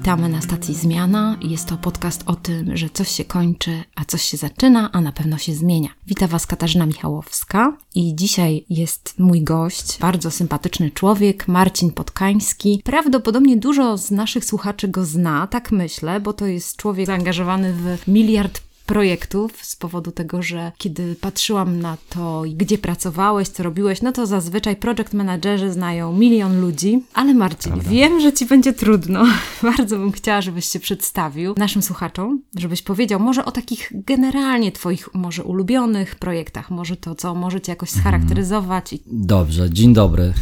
Witamy na stacji Zmiana. Jest to podcast o tym, że coś się kończy, a coś się zaczyna, a na pewno się zmienia. Witam Was Katarzyna Michałowska i dzisiaj jest mój gość, bardzo sympatyczny człowiek, Marcin Podkański. Prawdopodobnie dużo z naszych słuchaczy go zna, tak myślę, bo to jest człowiek zaangażowany w miliard projektów z powodu tego, że kiedy patrzyłam na to, gdzie pracowałeś, co robiłeś, no to zazwyczaj project managerzy znają milion ludzi. Ale Marcin, Prawda. wiem, że ci będzie trudno. Bardzo bym chciała, żebyś się przedstawił naszym słuchaczom, żebyś powiedział może o takich generalnie twoich może ulubionych projektach, może to, co może cię jakoś mhm. scharakteryzować. Dobrze, dzień dobry.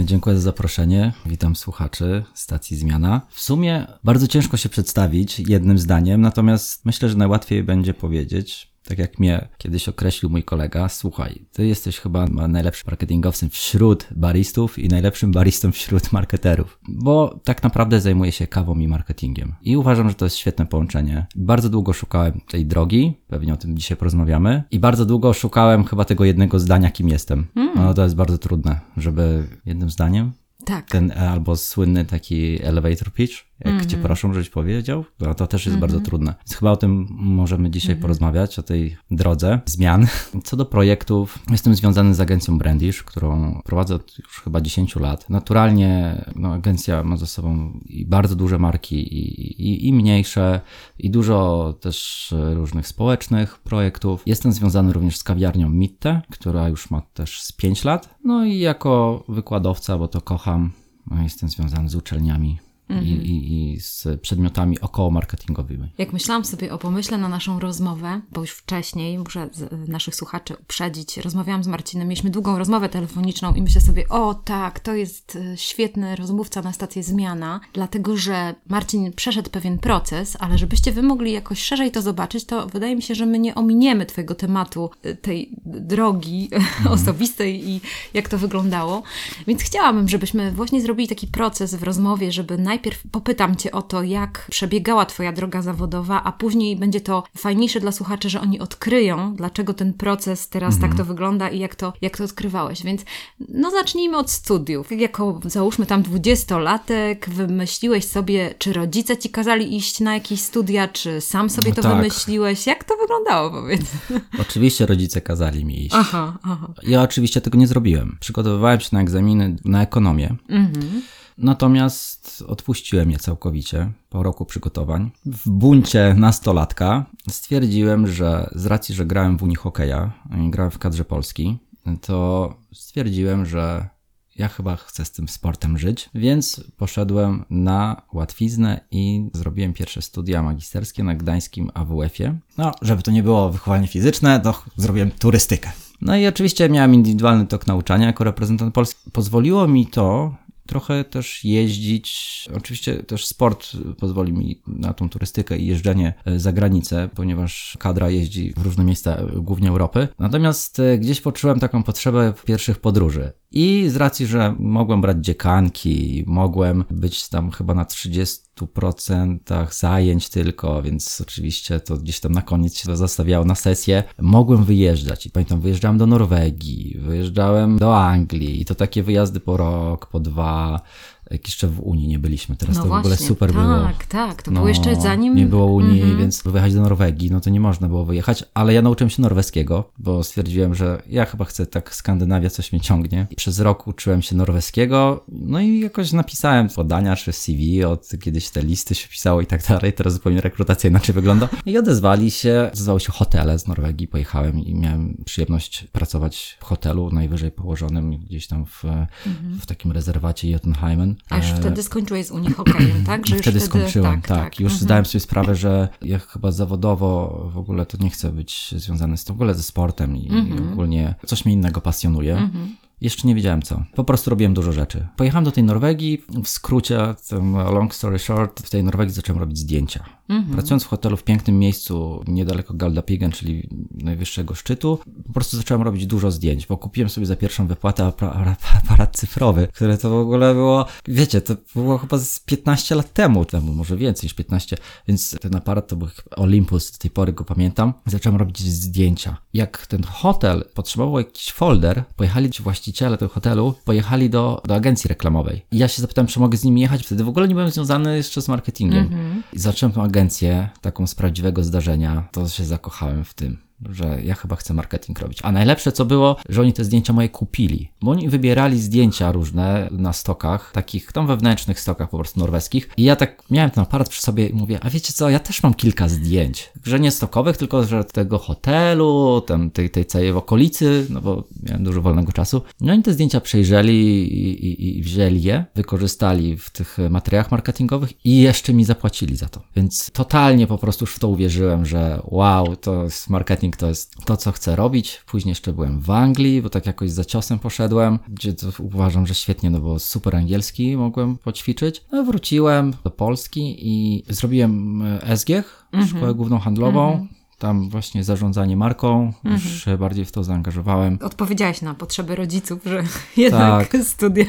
E, dziękuję za zaproszenie. Witam słuchaczy stacji Zmiana. W sumie bardzo ciężko się przedstawić jednym zdaniem, natomiast myślę, że najłatwiej będzie powiedzieć, tak jak mnie kiedyś określił mój kolega, słuchaj, ty jesteś chyba najlepszym marketingowcem wśród baristów i najlepszym baristą wśród marketerów, bo tak naprawdę zajmuję się kawą i marketingiem. I uważam, że to jest świetne połączenie. Bardzo długo szukałem tej drogi, pewnie o tym dzisiaj porozmawiamy, i bardzo długo szukałem chyba tego jednego zdania, kim jestem. Mm. No to jest bardzo trudne, żeby jednym zdaniem tak. Ten e, albo słynny taki elevator pitch, jak mm -hmm. cię proszą, żebyś powiedział, no to też jest mm -hmm. bardzo trudne. Więc chyba o tym możemy dzisiaj mm -hmm. porozmawiać, o tej drodze zmian. Co do projektów, jestem związany z agencją Brandish, którą prowadzę od już chyba 10 lat. Naturalnie no, agencja ma ze sobą i bardzo duże marki i, i, i mniejsze, i dużo też różnych społecznych projektów. Jestem związany również z kawiarnią Mitte, która już ma też z 5 lat. No i jako wykładowca, bo to kocham, no, jestem związany z uczelniami Mhm. I, i, i, z przedmiotami około marketingowymi. Jak myślałam sobie o pomyśle na naszą rozmowę, bo już wcześniej, muszę naszych słuchaczy uprzedzić, rozmawiałam z Marcinem, mieliśmy długą rozmowę telefoniczną i myślę sobie, o tak, to jest e, świetny rozmówca na stację Zmiana, dlatego że Marcin przeszedł pewien proces, ale żebyście wy mogli jakoś szerzej to zobaczyć, to wydaje mi się, że my nie ominiemy twojego tematu, e, tej drogi mhm. osobistej i jak to wyglądało. Więc chciałabym, żebyśmy właśnie zrobili taki proces w rozmowie, żeby najpierw najpierw popytam Cię o to, jak przebiegała Twoja droga zawodowa, a później będzie to fajniejsze dla słuchaczy, że oni odkryją, dlaczego ten proces teraz tak mhm. tak to wygląda i jak to, jak to odkrywałeś. Więc no zacznijmy od studiów. Jako załóżmy tam dwudziestolatek, wymyśliłeś sobie, czy rodzice Ci kazali iść na jakieś studia, czy sam sobie no to tak. wymyśliłeś? Jak to wyglądało, powiedz? Oczywiście rodzice kazali mi iść. Aha, aha. Ja oczywiście tego nie zrobiłem. Przygotowywałem się na egzaminy na ekonomię. Mhm. Natomiast odpuściłem je całkowicie po roku przygotowań. W buncie nastolatka stwierdziłem, że z racji, że grałem w Unii Hokeja, grałem w kadrze Polski, to stwierdziłem, że ja chyba chcę z tym sportem żyć, więc poszedłem na łatwiznę i zrobiłem pierwsze studia magisterskie na gdańskim AWF-ie. No, żeby to nie było wychowanie fizyczne, to zrobiłem turystykę. No i oczywiście miałem indywidualny tok nauczania jako reprezentant Polski. Pozwoliło mi to trochę też jeździć. Oczywiście też sport pozwoli mi na tą turystykę i jeżdżenie e, za granicę, ponieważ kadra jeździ w różne miejsca, e, głównie Europy. Natomiast e, gdzieś poczułem taką potrzebę pierwszych podróży. I z racji, że mogłem brać dziekanki, mogłem być tam chyba na 30% zajęć tylko, więc oczywiście to gdzieś tam na koniec się zostawiało na sesję, mogłem wyjeżdżać. I pamiętam, wyjeżdżałem do Norwegii, wyjeżdżałem do Anglii i to takie wyjazdy po rok, po dwa, jak jeszcze w Unii nie byliśmy. Teraz no to właśnie, w ogóle super tak, było. Tak, tak, to no, było jeszcze zanim... Nie było Unii, mm -hmm. więc wyjechać do Norwegii, no to nie można było wyjechać, ale ja nauczyłem się norweskiego, bo stwierdziłem, że ja chyba chcę tak Skandynawia, coś mnie ciągnie. Przez rok uczyłem się norweskiego, no i jakoś napisałem podania czy CV, od kiedyś te listy się pisało i tak dalej, teraz zupełnie rekrutacja inaczej wygląda. I odezwali się, odezwały się hotele z Norwegii, pojechałem i miałem przyjemność pracować w hotelu najwyżej położonym gdzieś tam w, mm -hmm. w takim rezerwacie Jotunheimen a już e, wtedy skończyłeś z Unii Hokejem, tak? Że wtedy, wtedy skończyłem, tak. tak. Już mhm. zdałem sobie sprawę, że ja chyba zawodowo w ogóle to nie chcę być związany z, w ogóle ze sportem i, mhm. ogólnie coś mnie innego pasjonuje. Mhm. Jeszcze nie wiedziałem co. Po prostu robiłem dużo rzeczy. Pojechałem do tej Norwegii, w skrócie, long story short, w tej Norwegii zacząłem robić zdjęcia. Mhm. Pracując w hotelu w pięknym miejscu, niedaleko Galdapigen, czyli najwyższego szczytu, po prostu zacząłem robić dużo zdjęć, bo kupiłem sobie za pierwszą wypłatę aparat cyfrowy, które to w ogóle było, wiecie, to było chyba z 15 lat temu, temu może więcej niż 15, więc ten aparat to był Olympus, do tej pory go pamiętam. Zacząłem robić zdjęcia. Jak ten hotel potrzebował jakiś folder, pojechali ci właściwie właściciele tego hotelu pojechali do, do agencji reklamowej. I ja się zapytałem, czy mogę z nimi jechać. Wtedy w ogóle nie byłem związany jeszcze z marketingiem. Mhm. I zacząłem tą agencję, taką z prawdziwego zdarzenia, to się zakochałem w tym że ja chyba chcę marketing robić. A najlepsze co było, że oni te zdjęcia moje kupili, bo oni wybierali zdjęcia różne na stokach, takich tam wewnętrznych stokach po prostu norweskich i ja tak miałem ten aparat przy sobie i mówię, a wiecie co, ja też mam kilka zdjęć, że nie stokowych, tylko że tego hotelu, tam tej, tej całej okolicy, no bo miałem dużo wolnego czasu. No oni te zdjęcia przejrzeli i, i, i wzięli je, wykorzystali w tych materiałach marketingowych i jeszcze mi zapłacili za to. Więc totalnie po prostu już w to uwierzyłem, że wow, to jest marketing marketing to jest to, co chcę robić. Później jeszcze byłem w Anglii, bo tak jakoś za ciosem poszedłem, gdzie uważam, że świetnie, no bo super angielski mogłem poćwiczyć. No wróciłem do Polski i zrobiłem e, SG, mhm. szkołę główną handlową. Mhm tam właśnie zarządzanie marką, mhm. już się bardziej w to zaangażowałem. Odpowiedziałeś na potrzeby rodziców, że jednak tak. studia.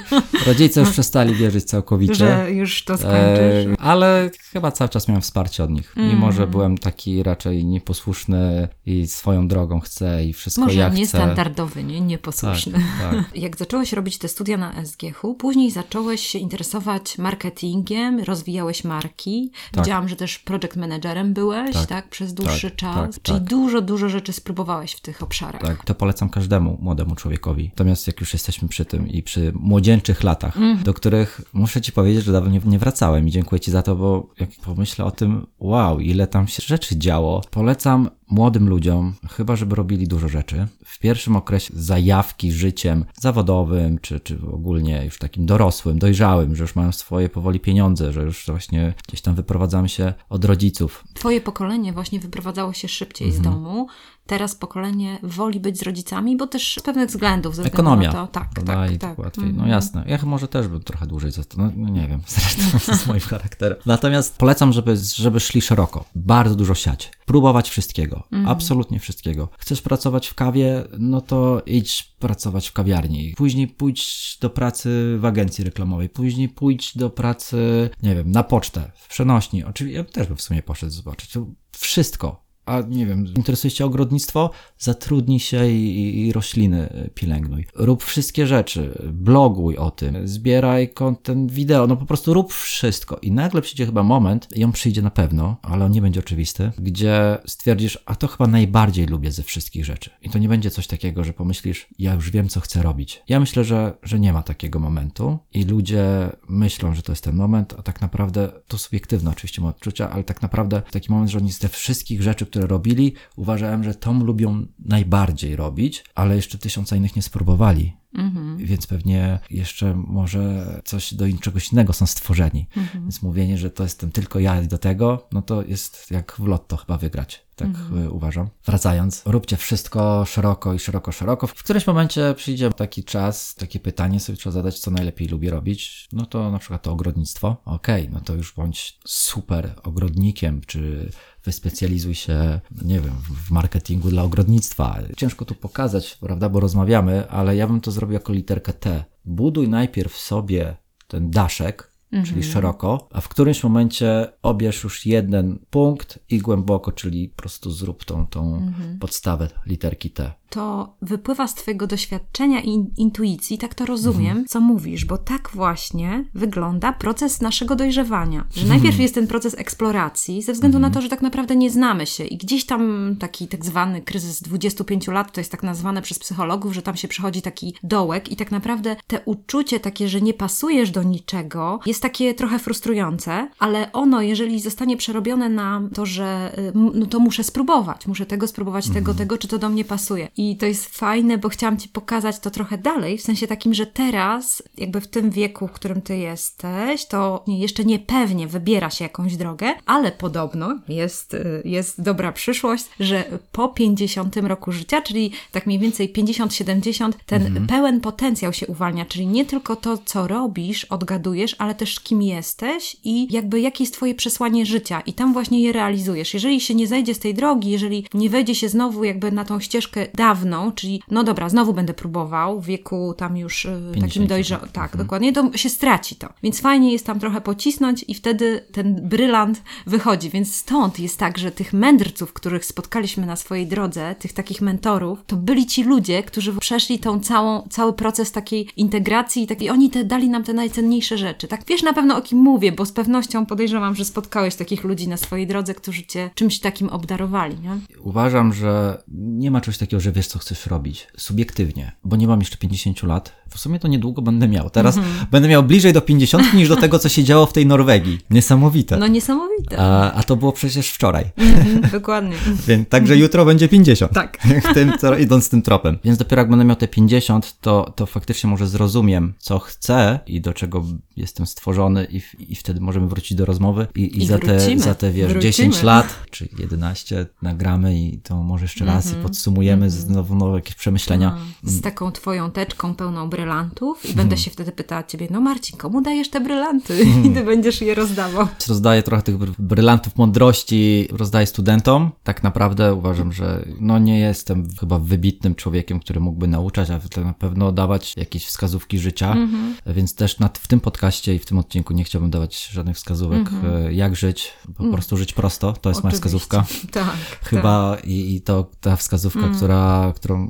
Rodzice już przestali wierzyć całkowicie. Że już to skończysz. E, ale chyba cały czas miałem wsparcie od nich, mm. mimo że byłem taki raczej nieposłuszny i swoją drogą chcę i wszystko Może jak niestandardowy, nie? Nieposłuszny. Tak, tak. Jak zacząłeś robić te studia na SGH, później zacząłeś się interesować marketingiem, rozwijałeś marki. Tak. Widziałam, że też project managerem byłeś, tak, tak przez dłuższy tak, czas. Tak, Czyli tak. dużo, dużo rzeczy spróbowałeś w tych obszarach. Tak, to polecam każdemu młodemu człowiekowi. Natomiast jak już jesteśmy przy tym i przy młodzieńczych latach, mm. do których muszę Ci powiedzieć, że dawno nie, nie wracałem i dziękuję Ci za to, bo jak pomyślę o tym, wow, ile tam się rzeczy działo, polecam młodym ludziom, chyba żeby robili dużo rzeczy, w pierwszym okresie zajawki życiem zawodowym, czy, czy ogólnie już takim dorosłym, dojrzałym, że już mają swoje powoli pieniądze, że już właśnie gdzieś tam wyprowadzamy się od rodziców. Twoje pokolenie właśnie wyprowadzało się szybciej mhm. z domu, teraz pokolenie woli być z rodzicami, bo też z pewnych względów. Ze Ekonomia. To, tak, tak, tak. łatwiej. No mhm. jasne. Ja może też bym trochę dłużej został. No, nie wiem, zresztą z moim charakterem. Natomiast polecam, żeby, żeby szli szeroko. Bardzo dużo siać. Próbować wszystkiego. Mhm. Absolutnie wszystkiego. Chcesz pracować w kawie, no to idź pracować w kawiarni. Później pójdź do pracy w agencji reklamowej. Później pójdź do pracy, nie wiem, na pocztę, w przenośni. Oczywiście ja też bym w sumie poszedł zobaczyć. Wszystko a nie wiem, interesuje się ogrodnictwo, zatrudnij się i, i, rośliny pielęgnuj. Rób wszystkie rzeczy, bloguj o tym, zbieraj content wideo, no po prostu rób wszystko. I nagle przyjdzie chyba moment, i on przyjdzie na pewno, ale on nie będzie oczywisty, gdzie stwierdzisz, a to chyba najbardziej lubię ze wszystkich rzeczy. I to nie będzie coś takiego, że pomyślisz, ja już wiem, co chcę robić. Ja myślę, że, że nie ma takiego momentu i ludzie myślą, że to jest ten moment, a tak naprawdę to subiektywne oczywiście moje odczucia, ale tak naprawdę taki moment, że oni z tych wszystkich rzeczy, które które robili, uważałem, że tą lubią najbardziej robić, ale jeszcze tysiąca innych nie spróbowali. Mhm. Więc pewnie jeszcze może coś do czegoś innego są stworzeni. Mhm. Więc mówienie, że to jestem tylko ja do tego, no to jest jak w lotto chyba wygrać. Tak mhm. Y, uważam. Wracając, róbcie wszystko szeroko i szeroko, szeroko. W którymś momencie przyjdzie taki czas, takie pytanie sobie trzeba zadać, co najlepiej lubię robić. No to na przykład to ogrodnictwo. Okej, okay, no to już bądź super ogrodnikiem, czy wyspecjalizuj się, nie wiem, w marketingu dla ogrodnictwa. Ciężko tu pokazać, prawda, bo rozmawiamy, ale ja bym to zrobił jako literkę T. Buduj najpierw sobie ten daszek, mhm. czyli szeroko, a w którymś momencie obierz już jeden punkt i głęboko, czyli po prostu zrób tą, tą mhm. podstawę literki T to wypływa z Twojego doświadczenia i intuicji, tak to rozumiem, mhm. co mówisz, bo tak właśnie wygląda proces naszego dojrzewania. Że mhm. najpierw jest ten proces eksploracji, ze względu mhm. na to, że tak naprawdę nie znamy się i gdzieś tam taki tak zwany kryzys 25 lat, to jest tak nazwane przez psychologów, że tam się przechodzi taki dołek i tak naprawdę te uczucie takie, że nie pasujesz do niczego, jest takie trochę frustrujące, ale ono, jeżeli zostanie przerobione na to, że y, no to muszę spróbować, muszę tego spróbować, tego, mhm. tego, czy to do mnie pasuje i to jest fajne, bo chciałam Ci pokazać to trochę dalej, w sensie takim, że teraz, jakby w tym wieku, w którym Ty jesteś, to jeszcze niepewnie wybiera się jakąś drogę, ale podobno jest, y, jest dobra przyszłość, że po 50 roku życia, czyli tak mniej więcej 50-70, ten mhm. pełen potencjał się uwalnia, czyli nie tylko to, co robisz, odgadujesz, ale też kim jesteś i jakby jakie jest twoje przesłanie życia i tam właśnie je realizujesz. Jeżeli się nie zejdzie z tej drogi, jeżeli nie wejdzie się znowu jakby na tą ścieżkę dawną, czyli no dobra, znowu będę próbował w wieku tam już y, takim dojrzałym, tak, mhm. dokładnie, to się straci to. Więc fajnie jest tam trochę pocisnąć i wtedy ten brylant wychodzi. Więc stąd jest tak, że tych mędrców, których spotkaliśmy na swojej drodze, tych takich mentorów, to byli ci ludzie, którzy przeszli tą całą, cały proces takiej integracji i takiej, oni te, dali nam te najcenniejsze rzeczy. Tak wiesz na pewno o kim mówię, bo z pewnością podejrzewam, że spotkałeś takich ludzi na swojej drodze, którzy cię czymś takim obdarowali, nie? Uważam, że nie ma czegoś takiego, że wiesz, co chcesz robić. Subiektywnie, bo nie mam jeszcze 50 lat. W sumie to niedługo będę miał. Teraz mm -hmm. będę miał bliżej do 50 niż do tego, co się działo w tej Norwegii. Niesamowite. No niesamowite. A, a to było przecież wczoraj. Mm -hmm, dokładnie. Więc także jutro będzie 50. Tak. tym, co, idąc tym tropem. Więc dopiero jak będę miał te 50, to, to faktycznie może zrozumiem, co chcę i do czego jestem stworzony i, i wtedy możemy wrócić do rozmowy i, i, I za, te, za te, wiesz, wrócimy. 10 lat, czy 11 nagramy i to może jeszcze raz mm -hmm. i mhm. podsumujemy znowu nowe jakieś przemyślenia. Z taką twoją teczką pełną brylantów i będę się wtedy pytała ciebie, no Marcin, komu dajesz te brylanty? I ty będziesz je rozdawał. Rozdaję trochę tych brylantów mądrości, rozdaję studentom. Tak naprawdę uważam, że no nie jestem chyba wybitnym człowiekiem, który mógłby nauczać, a to na pewno dawać jakieś wskazówki życia, -hmm. więc też nad, w tym podcaście i w tym odcinku nie chciałbym dawać żadnych wskazówek, -hmm. jak żyć, po prostu żyć prosto, to jest Oczywiście. moja wskazówka. Tak. Chyba tak. I, i to ta wskazówka, która, którą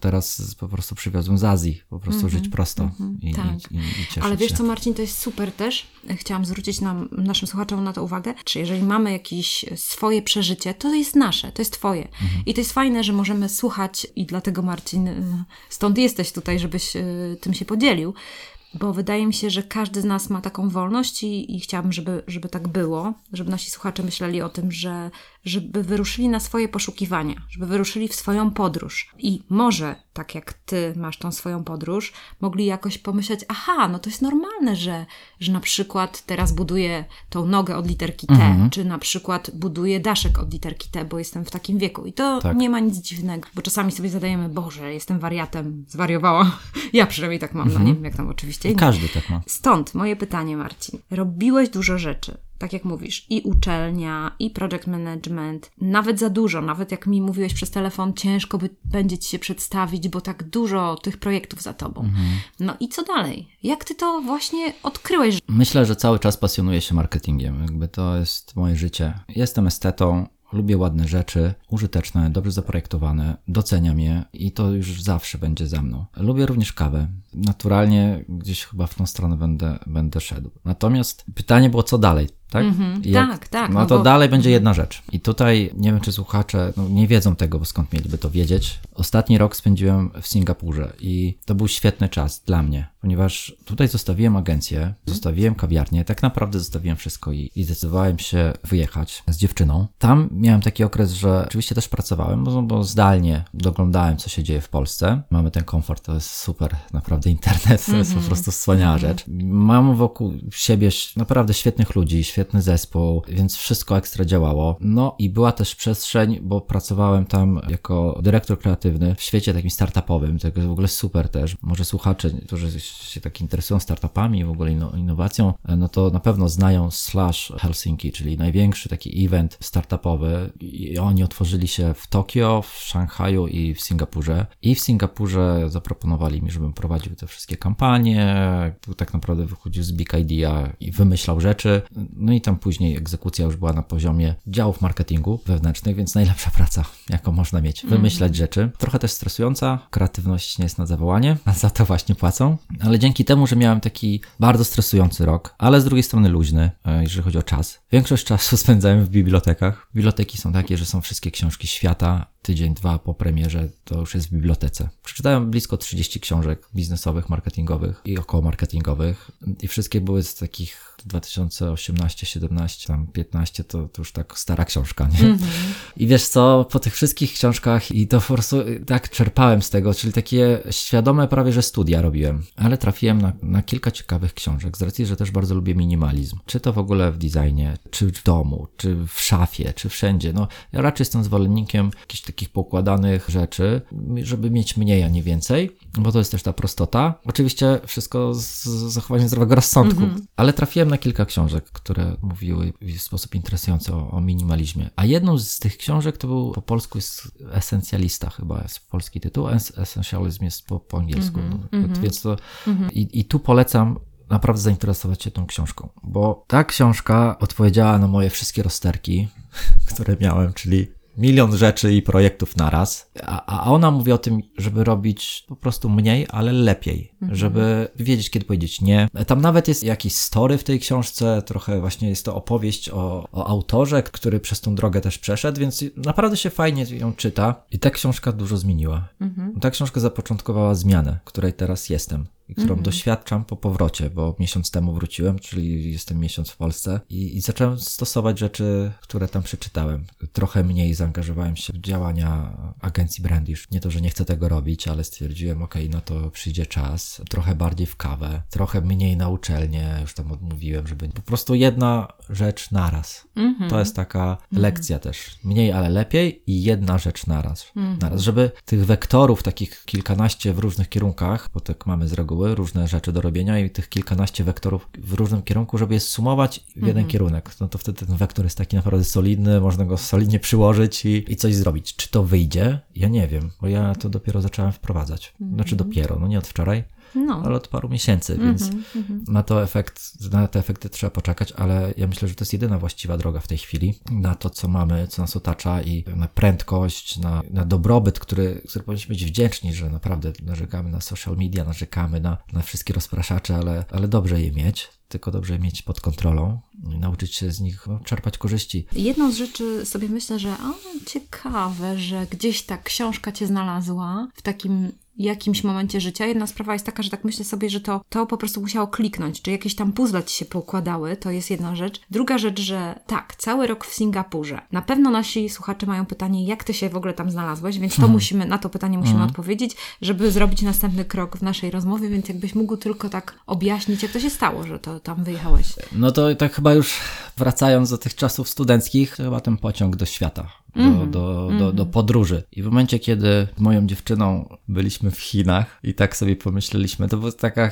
teraz po prostu przywiozłem z Azji, po prostu mm -hmm. żyć prosto mm -hmm. i, tak. i, i, Ale wiesz się. co Marcin, to jest super też, chciałam zwrócić nam, naszym słuchaczom na to uwagę, czy jeżeli mamy jakieś swoje przeżycie, to jest nasze, to jest twoje. Mhm. I to jest fajne, że możemy słuchać i dlatego Marcin, y, stąd jesteś tutaj, żebyś y, tym się podzielił, bo wydaje mi się, że każdy z nas ma taką wolność i, i chciałabym, żeby, żeby tak było, żeby nasi słuchacze myśleli o tym, że żeby wyruszyli na swoje poszukiwania, żeby wyruszyli w swoją podróż. I może, tak jak ty masz tą swoją podróż, mogli jakoś pomyśleć, aha, no to jest normalne, że, że na przykład teraz buduję tą nogę od literki T, mhm. czy na przykład buduję daszek od literki T, bo jestem w takim wieku. I to tak. nie ma nic dziwnego, bo czasami sobie zadajemy, Boże, jestem wariatem, zwariowała. Ja przynajmniej tak mam, no mhm. no nie wiem jak tam oczywiście. Każdy tak ma. Stąd moje pytanie, Marcin. Robiłeś dużo rzeczy tak jak mówisz, i uczelnia, i project management, nawet za dużo, nawet jak mi mówiłeś przez telefon, ciężko by, będzie ci się przedstawić, bo tak dużo tych projektów za tobą. Mhm. No i co dalej? Jak ty to właśnie odkryłeś? Myślę, że cały czas pasjonuję się marketingiem. Jakby to jest moje życie. Jestem estetą, Lubię ładne rzeczy, użyteczne, dobrze zaprojektowane, doceniam je i to już zawsze będzie ze mną. Lubię również kawę. Naturalnie gdzieś chyba w tą stronę będę, będę szedł. Natomiast pytanie było, co dalej? Tak? Mm-hmm. Jak, tak, tak. No, no to bo... dalej będzie jedna rzecz. I tutaj nie wiem, czy słuchacze no, nie wiedzą tego, bo skąd mieliby to wiedzieć. Ostatni rok spędziłem w Singapurze i to był świetny czas dla mnie, ponieważ tutaj zostawiłem agencję, zostawiłem kawiarnię, tak naprawdę zostawiłem wszystko i, i zdecydowałem się wyjechać z dziewczyną. Tam miałem taki okres, że oczywiście też pracowałem, bo, bo zdalnie doglądałem, co się dzieje w Polsce. Mamy ten komfort, to jest super, naprawdę internet to jest po mhm. prostu wspaniała mm-hmm. rzecz. Mam wokół siebie naprawdę świetnych ludzi, świetny zespół, więc wszystko ekstra działało. No i była też przestrzeń, bo pracowałem tam jako dyrektor kreatywny w świecie takim startupowym, tego jest w ogóle super też. Może słuchacze, którzy się tak interesują startupami, w ogóle innowacją, no to na pewno znają Slash Helsinki, czyli największy taki event startupowy i oni otworzyli się w Tokio, w Szanghaju i w Singapurze. I w Singapurze zaproponowali mi, żebym prowadził te wszystkie kampanie, tak naprawdę wychodził z Big Idea i wymyślał rzeczy. No no i tam później egzekucja już była na poziomie działów marketingu wewnętrznych, więc najlepsza praca, jaką można mieć. Wymyślać mm. rzeczy. Trochę też stresująca, kreatywność nie jest na zawołanie, a za to właśnie płacą. Ale dzięki temu, że miałem taki bardzo stresujący rok, ale z drugiej strony luźny, e, jeżeli chodzi o czas. Większość czasu spędzałem w bibliotekach. Biblioteki są takie, że są wszystkie książki świata, tydzień, dwa po premierze to już jest w bibliotece. Przeczytałem blisko 30 książek biznesowych, marketingowych i około marketingowych i wszystkie były z takich 2018, 17, tam 15 to, to już tak stara książka, nie? Mm -hmm. I wiesz co, po tych wszystkich książkach i to po prostu tak czerpałem z tego, czyli takie świadome prawie, że studia robiłem, ale trafiłem na, na kilka ciekawych książek z racji, że też bardzo lubię minimalizm. Czy to w ogóle w designie, czy w domu, czy w szafie, czy wszędzie. No, ja raczej jestem zwolennikiem jakichś takich pokładanych rzeczy, żeby mieć mniej, a nie więcej, bo to jest też ta prostota. Oczywiście wszystko z zachowaniem zdrowego rozsądku, mm -hmm. ale trafiłem na kilka książek, które mówiły w sposób interesujący o, o, minimalizmie. A jedną z tych książek to był po polsku jest Esencjalista, chyba jest polski tytuł. Essentialism jest po, po angielsku. Mm -hmm. więc to mm -hmm. i, i tu polecam naprawdę zainteresować się tą książką, bo ta książka odpowiedziała na moje wszystkie rozterki, które miałem, czyli milion rzeczy i projektów naraz, a, a ona mówi o tym, żeby robić po prostu mniej, ale lepiej, mhm. żeby wiedzieć, kiedy powiedzieć nie. Tam nawet jest jakiś story w tej książce, trochę właśnie jest to opowieść o, o autorze, który przez tą drogę też przeszedł, więc naprawdę się fajnie ją czyta i ta książka dużo zmieniła. Mhm. Ta książka zapoczątkowała zmianę, której teraz jestem którą mm -hmm. doświadczam po powrocie, bo miesiąc temu wróciłem, czyli jestem miesiąc w Polsce i, i, zacząłem stosować rzeczy, które tam przeczytałem. Trochę mniej zaangażowałem się w działania agencji Brandish. Nie to, że nie chcę tego robić, ale stwierdziłem, ok, no to przyjdzie czas. Trochę bardziej w kawę, trochę mniej na uczelnię, już tam odmówiłem, żeby po prostu jedna rzecz naraz. Mm -hmm. To jest taka mm -hmm. lekcja też. Mniej, ale lepiej i jedna rzecz naraz. Mhm. Naraz, żeby tych wektorów, takich kilkanaście w różnych kierunkach, bo tak mamy z reguły różne rzeczy do robienia i tych kilkanaście wektorów w różnym kierunku, żeby je sumować w jeden mhm. kierunek. No to wtedy ten wektor jest taki naprawdę solidny, można go solidnie przyłożyć i, i coś zrobić. Czy to wyjdzie? Ja nie wiem, bo ja to dopiero zacząłem wprowadzać. Znaczy mhm. dopiero, no nie od wczoraj no. ale od paru miesięcy, więc mm -hmm. na to efekt, na te efekty trzeba poczekać, ale ja myślę, że to jest jedyna właściwa droga w tej chwili na to, co mamy, co nas otacza i na prędkość, na, na dobrobyt, który, który powinniśmy być wdzięczni, że naprawdę narzekamy na social media, narzekamy na, na wszystkie rozpraszacze, ale, ale dobrze je mieć tylko dobrze mieć pod kontrolą i nauczyć się z nich no, czerpać korzyści. Jedną z rzeczy sobie myślę, że o, ciekawe, że gdzieś ta książka cię znalazła w takim jakimś momencie życia. Jedna sprawa jest taka, że tak myślę sobie, że to, to po prostu musiało kliknąć, czy jakieś tam puzzle ci się poukładały, to jest jedna rzecz. Druga rzecz, że tak, cały rok w Singapurze. Na pewno nasi słuchacze mają pytanie, jak ty się w ogóle tam znalazłeś, więc to hmm. musimy, na to pytanie musimy hmm. odpowiedzieć, żeby zrobić następny krok w naszej rozmowie, więc jakbyś mógł tylko tak objaśnić, jak to się stało, że to tam wyjechałeś. No to tak chyba już wracając do tych czasów studenckich, chyba ten pociąg do świata do, mm. do, do, do mhm. podróży. I w momencie, kiedy moją dziewczyną byliśmy w Chinach i tak sobie pomyśleliśmy, to była taka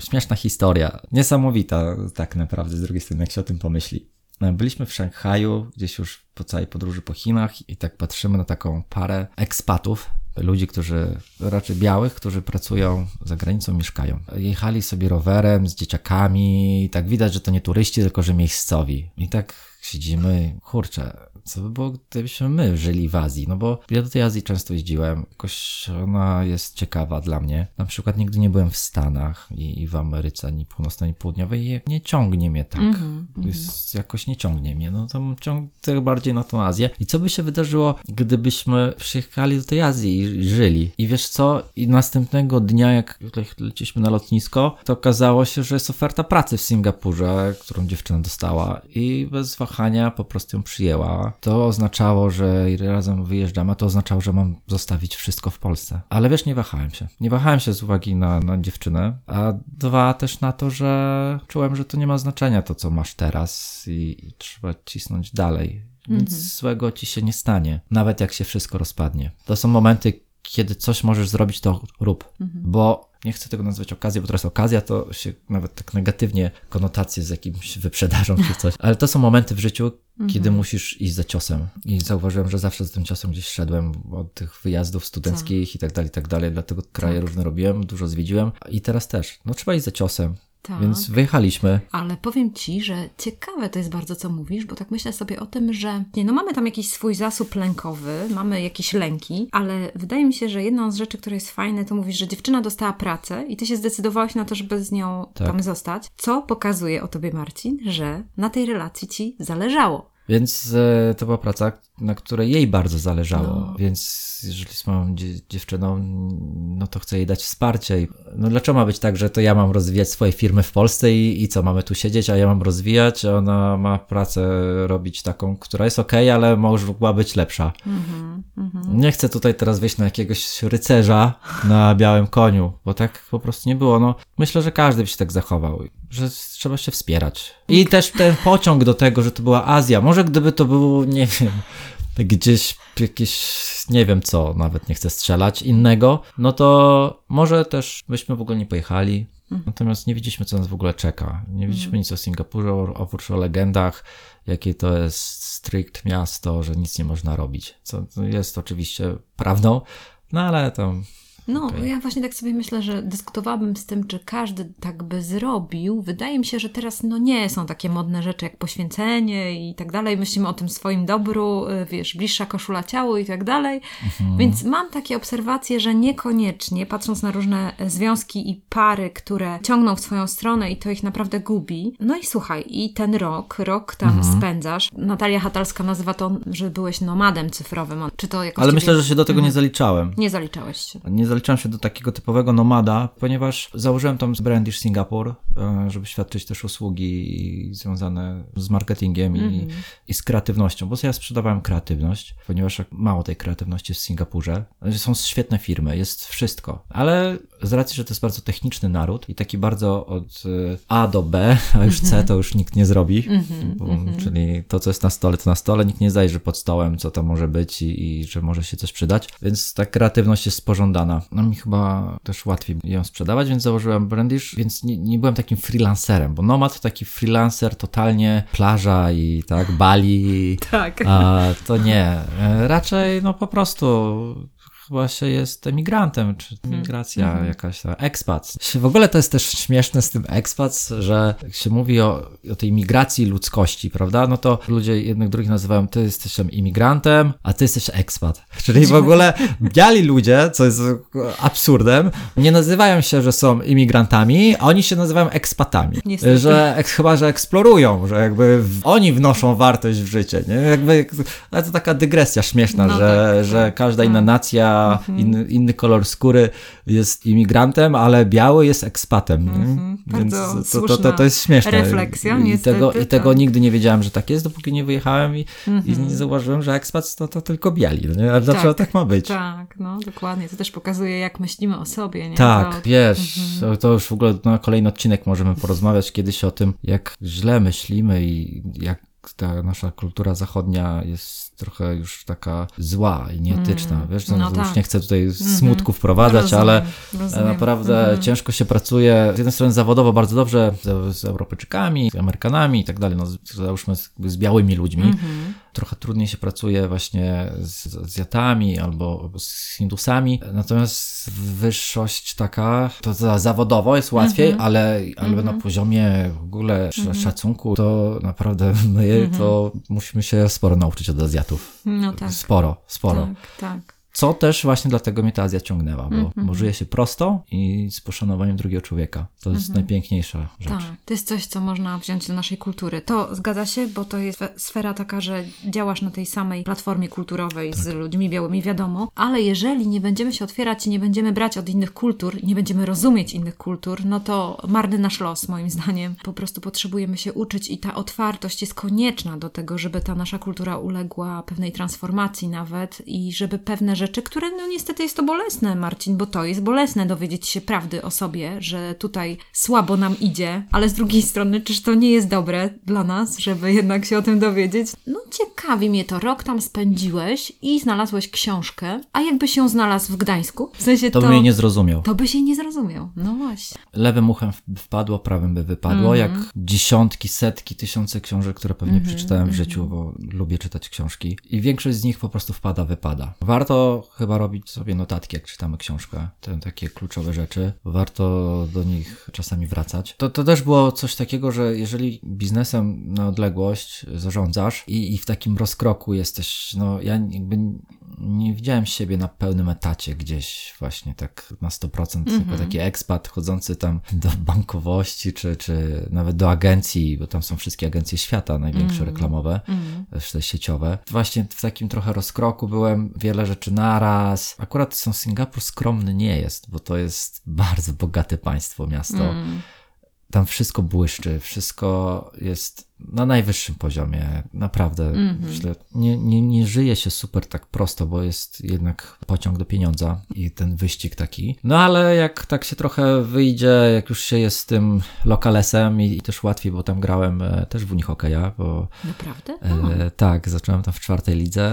śmieszna historia. Niesamowita tak naprawdę z drugiej strony, jak się o tym pomyśli. Byliśmy w Szanghaju, gdzieś już po całej podróży po Chinach i tak patrzymy na taką parę ekspatów, ludzi, którzy raczej białych, którzy pracują za granicą, mieszkają. Jechali sobie rowerem z dzieciakami i tak widać, że to nie turyści, tylko że miejscowi. I tak siedzimy, kurczę, co by było, gdybyśmy my żyli w Azji? No bo ja do tej Azji często jeździłem, jakoś ona jest ciekawa dla mnie. Na przykład nigdy nie byłem w Stanach i, i w Ameryce, ani północnej, ani południowej i nie ciągnie mnie tak. Mm -hmm. jest, jakoś nie ciągnie mnie, no to ciągnie bardziej na tą Azję. I co by się wydarzyło, gdybyśmy przyjechali do tej Azji i żyli? I wiesz co? I następnego dnia, jak leciliśmy na lotnisko, to okazało się, że jest oferta pracy w Singapurze, którą dziewczyna dostała i bez wahania po prostu ją przyjęła to oznaczało, że razem wyjeżdżamy, a to oznaczało, że mam zostawić wszystko w Polsce. Ale wiesz, nie wahałem się. Nie wahałem się z uwagi na, na dziewczynę, a dwa też na to, że czułem, że to nie ma znaczenia to, co masz teraz i, i trzeba cisnąć dalej. Nic mhm. złego ci się nie stanie, nawet jak się wszystko rozpadnie. To są momenty, kiedy coś możesz zrobić, to rób. Mhm. Bo nie chcę tego nazwać okazją, bo teraz okazja to się nawet tak negatywnie konotacje z jakimś wyprzedażą czy coś. Ale to są momenty w życiu, kiedy mhm. musisz iść za ciosem. I zauważyłem, że zawsze z tym ciosem gdzieś szedłem od tych wyjazdów studenckich Co? i tak dalej, i tak dalej. Dlatego kraje tak. różne robiłem, dużo zwiedziłem. I teraz też. No trzeba iść za ciosem. Tak. Więc wyjechaliśmy. Ale powiem ci, że ciekawe to jest bardzo, co mówisz, bo tak myślę sobie o tym, że nie, no mamy tam jakiś swój zasób lękowy, mamy jakieś lęki, ale wydaje mi się, że jedną z rzeczy, która jest fajne, to mówisz, że dziewczyna dostała pracę i ty się zdecydowałaś na to, żeby z nią tak. tam zostać, co pokazuje o tobie, Marcin, że na tej relacji ci zależało. Więc e, to była praca, na której jej bardzo zależało. No. Więc jeżeli z moją dziewczyną, no to chcę jej dać wsparcie. I, no dlaczego ma być tak, że to ja mam rozwijać swoje firmy w Polsce i, i co, mamy tu siedzieć, a ja mam rozwijać, a ona ma pracę robić taką, która jest ok, ale mogła być lepsza. Mm -hmm, Nie chcę tutaj teraz wejść na jakiegoś rycerza na białym koniu, bo tak po prostu nie było. No, myślę, że każdy by się tak zachował że trzeba się wspierać. I też ten pociąg do tego, że to była Azja. Może gdyby to było, nie wiem, gdzieś jakieś nie wiem co, nawet nie chcę strzelać innego, no to może też byśmy w ogóle nie pojechali. Natomiast nie widzieliśmy, co nas w ogóle czeka. Nie widzieliśmy nic o Singapurze, oprócz o legendach, jakie to jest strict miasto, że nic nie można robić. Co jest oczywiście prawdą, no ale tam no, okay. ja właśnie tak sobie myślę, że dyskutowałabym z tym, czy każdy tak by zrobił. Wydaje mi się, że teraz no nie są takie modne rzeczy jak poświęcenie i tak dalej. Myślimy o tym swoim dobru, y, wiesz, bliższa koszula ciału i tak dalej. Mhm. Więc mam takie obserwacje, że niekoniecznie, patrząc na różne związki i pary, które ciągną w swoją stronę i to ich naprawdę gubi. No i słuchaj, i ten rok, rok tam mhm. spędzasz. Natalia Hatalska nazywa to, że byłeś nomadem cyfrowym. Czy to jakoś Ale myślę, że się do tego mhm. nie zaliczałem. Nie zaliczałeś się. Nie zaliczam się do takiego typowego nomada, ponieważ założyłem tam Brandish Singapore, e, żeby świadczyć też usługi związane z marketingiem mm -hmm. i, mhm. i, z kreatywnością, bo ja sprzedawałem kreatywność, ponieważ mało tej kreatywności w Singapurze. Są świetne firmy, jest wszystko, ale z racji, że to jest bardzo techniczny naród i taki bardzo od e, A do B, a już C mhm. to już nikt nie zrobi, mm -hmm, bo, -hmm. czyli to, co jest na stole, to na stole, nikt nie zajrzy pod stołem, co tam może być i, i że może się coś przydać, więc ta kreatywność jest pożądana. No mi chyba też łatwiej ją sprzedawać, więc założyłem Brandish, więc nie, nie byłem takim freelancerem, bo Nomad to taki freelancer totalnie plaża i tak, Bali. Tak. A to nie. E, raczej no po prostu chyba się jest emigrantem, czy mhm. migracja -hmm. jakaś ta, expat. W ogóle to jest też śmieszne z tym expat, że jak się mówi o, o tej migracji ludzkości, prawda, no to ludzie jednych drugich nazywają, ty jesteś tam imigrantem, a ty jesteś expat. Czyli w ogóle biali ludzie, co jest absurdem, nie nazywają się, że są imigrantami, a oni się nazywają ekspatami. Niestety. Że chyba, że eksplorują, że jakby oni wnoszą wartość w życie, nie? Jakby, ale to taka dygresja śmieszna, no że, tak, że tak, każda inna nacja mhm. inny, inny kolor skóry jest imigrantem, ale biały jest ekspatem. Mhm. Więc to, to, to, to, jest śmieszne. Refleksja, I, niestety, tego, I tego tak. nigdy nie wiedziałem, że tak jest, dopóki nie wyjechałem i, mhm. i nie zauważyłem, że ekspat to, to tylko biali. No nie? A dlaczego tak, tak ma być? Tak, no dokładnie. To też pokazuje, jak myślimy o sobie. Nie? Tak, wiesz, mhm. to już w ogóle na kolejny odcinek możemy porozmawiać kiedyś o tym, jak źle myślimy i jak ta nasza kultura zachodnia jest trochę już taka zła i nieetyczna. Mm. Wiesz, no, no tak. już nie chcę tutaj mm -hmm. smutku wprowadzać, rozumiem, ale rozumiem. naprawdę mm -hmm. ciężko się pracuje. Z jednej strony zawodowo bardzo dobrze z, z Europejczykami, z Amerykanami i tak dalej, no załóżmy z, z białymi ludźmi. -hmm. Trochę trudniej się pracuje właśnie z Azjatami albo z Hindusami. Natomiast wyższość taka, to zawodowo jest łatwiej, -hmm. ale, ale na mhm. poziomie w ogóle mhm. szacunku to naprawdę my to musimy się sporo nauczyć od Azjatów. No tak. Sporo, sporo. Tak, tak. Co też właśnie dlatego mnie ta Azja ciągnęła, bo, mm -hmm. się prosto i z poszanowaniem drugiego człowieka. To jest mm -hmm. najpiękniejsza rzecz. Tak, to jest coś, co można wziąć do naszej kultury. To zgadza się, bo to jest sfera taka, że działasz na tej samej platformie kulturowej tak. z ludźmi białymi, wiadomo, ale jeżeli nie będziemy się otwierać i nie będziemy brać od innych kultur, nie będziemy rozumieć innych kultur, no to marny nasz los, moim zdaniem. Po prostu potrzebujemy się uczyć i ta otwartość jest konieczna do tego, żeby ta nasza kultura uległa pewnej transformacji nawet i żeby pewne rzeczy rzeczy, które no niestety jest to bolesne, Marcin, bo to jest bolesne dowiedzieć się prawdy o sobie, że tutaj słabo nam idzie, ale z drugiej strony, czyż to nie jest dobre dla nas, żeby jednak się o tym dowiedzieć? No ciekawi mnie to. Rok tam spędziłeś i znalazłeś książkę, a jakbyś ją znalazł w Gdańsku? W sensie to... To bym jej nie zrozumiał. To byś jej nie zrozumiał. No właśnie. Lewym uchem wpadło, prawym by wypadło, mm jak dziesiątki, setki, tysiące książek, które pewnie mm -hmm, przeczytałem w mm -hmm. życiu, bo lubię czytać książki. I większość z nich po prostu wpada, wypada. Warto chyba robić sobie notatki, jak czytamy książkę, te takie kluczowe rzeczy. Warto do nich czasami wracać. To, to też było coś takiego, że jeżeli biznesem na odległość zarządzasz i, i w takim rozkroku jesteś, no ja jakby nie widziałem siebie na pełnym etacie gdzieś właśnie tak na 100%, mm -hmm. jako taki ekspat chodzący tam do bankowości, czy, czy nawet do agencji, bo tam są wszystkie agencje świata, największe -hmm. reklamowe, też sieciowe. Właśnie w takim trochę rozkroku byłem, wiele rzeczy naraz. Akurat są Singapur skromny nie jest, bo to jest bardzo bogate państwo, miasto. Mm tam wszystko błyszczy, wszystko jest na najwyższym poziomie, naprawdę. Mm -hmm. Myślę, nie, nie, nie żyje się super tak prosto, bo jest jednak pociąg do pieniądza i ten wyścig taki. No ale jak tak się trochę wyjdzie, jak już się jest tym lokalesem i, i też łatwiej, bo tam grałem e, też w unihokeja, bo... Naprawdę? E, tak, zacząłem tam w czwartej lidze,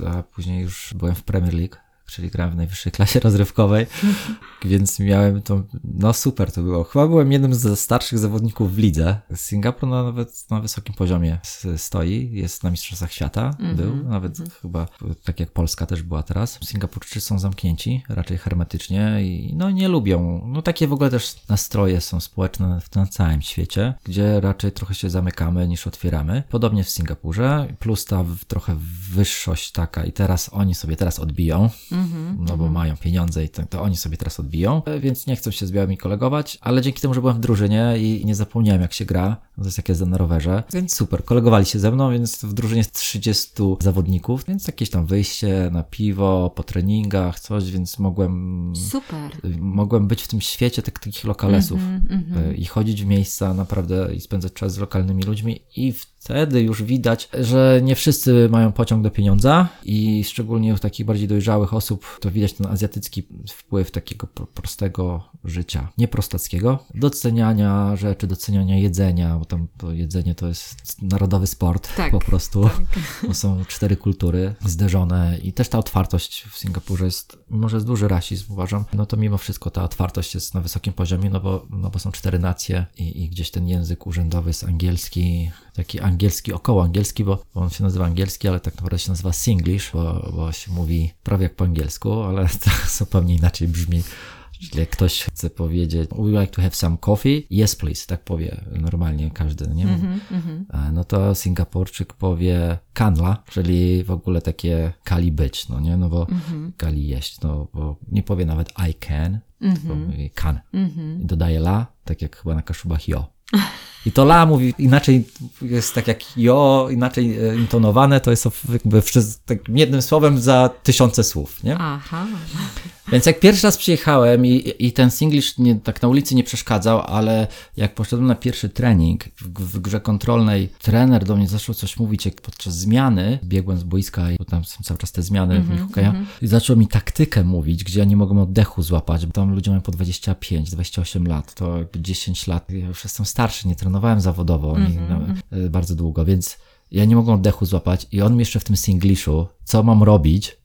e, a później już byłem w Premier League czyli grałem w najwyższej klasie rozrywkowej, więc miałem to, no super to było. Chyba byłem jednym ze starszych zawodników w lidze. Singapur na, nawet na wysokim poziomie stoi, jest na Mistrzostwach Świata, mm -hmm. był, nawet mm -hmm. chyba tak jak Polska też była teraz. Singapurczycy są zamknięci, raczej hermetycznie i no nie lubią, no takie w ogóle też nastroje są społeczne na całym świecie, gdzie raczej trochę się zamykamy niż otwieramy. Podobnie w Singapurze, plus ta trochę wyższość taka i teraz oni sobie teraz odbiją. Mm-hmm, no bo mm-hmm. mają pieniądze i to, to, oni sobie teraz odbiją, e, więc nie chcą się z białymi kolegować, ale dzięki temu, że byłem w drużynie i nie zapomniałem jak się gra, to jest jak jeżdżę na rowerze, więc super, kolegowali się ze mną, więc w drużynie jest 30 zawodników, więc jakieś tam wyjście na piwo, po treningach, coś, więc mogłem... Super. Mogłem być w tym świecie tak, takich lokalesów mm-hmm, i chodzić w miejsca naprawdę i spędzać czas z lokalnymi ludźmi i w Wtedy już widać, że nie wszyscy mają pociąg do pieniądza i szczególnie u takich bardziej dojrzałych osób to widać ten azjatycki wpływ takiego prostego życia, nie prostackiego, doceniania rzeczy, doceniania jedzenia, bo tam to jedzenie to jest narodowy sport tak, po prostu, tak. bo są cztery kultury zderzone i też ta otwartość w Singapurze jest, może jest duży rasizm uważam, no to mimo wszystko ta otwartość jest na wysokim poziomie, no bo, no bo są cztery nacje i, i gdzieś ten język urzędowy jest angielski, taki angielski, około angielski, bo, on się nazywa angielski, ale tak naprawdę się nazywa Singlish, bo, bo się mówi prawie jak po angielsku, ale to zupełnie inaczej brzmi. Czyli jak ktoś chce powiedzieć, we like to have some coffee, yes please, tak powie normalnie każdy, nie? Mm -hmm, no to Singapurczyk powie kanla, czyli w ogóle takie kali być, no nie? No bo mm -hmm. kali jeść, no bo nie powie nawet I can, mm -hmm. tylko mówi can. Mhm. I dodaje la, tak jak chyba na kaszubach jo. I to la mówi inaczej, jest tak jak jo, inaczej e, intonowane, to jest jakby tak jednym słowem za tysiące słów, nie? Aha. Więc jak pierwszy raz przyjechałem i, i ten singlish nie, tak na ulicy nie przeszkadzał, ale jak poszedłem na pierwszy trening w, w grze kontrolnej, trener do mnie zaczął coś mówić jak podczas zmiany, biegłem z boiska, bo tam są cały czas te zmiany mm -hmm, w hokeja, mm -hmm. i zaczął mi taktykę mówić, gdzie ja nie mogłem oddechu złapać, bo tam ludzie mają po 25, 28 lat, to jakby 10 lat, ja już jestem starszy, nie trenowałem zawodowo mm -hmm, no, bardzo długo, więc ja nie mogłem oddechu złapać i on mi jeszcze w tym singliszu, co mam robić,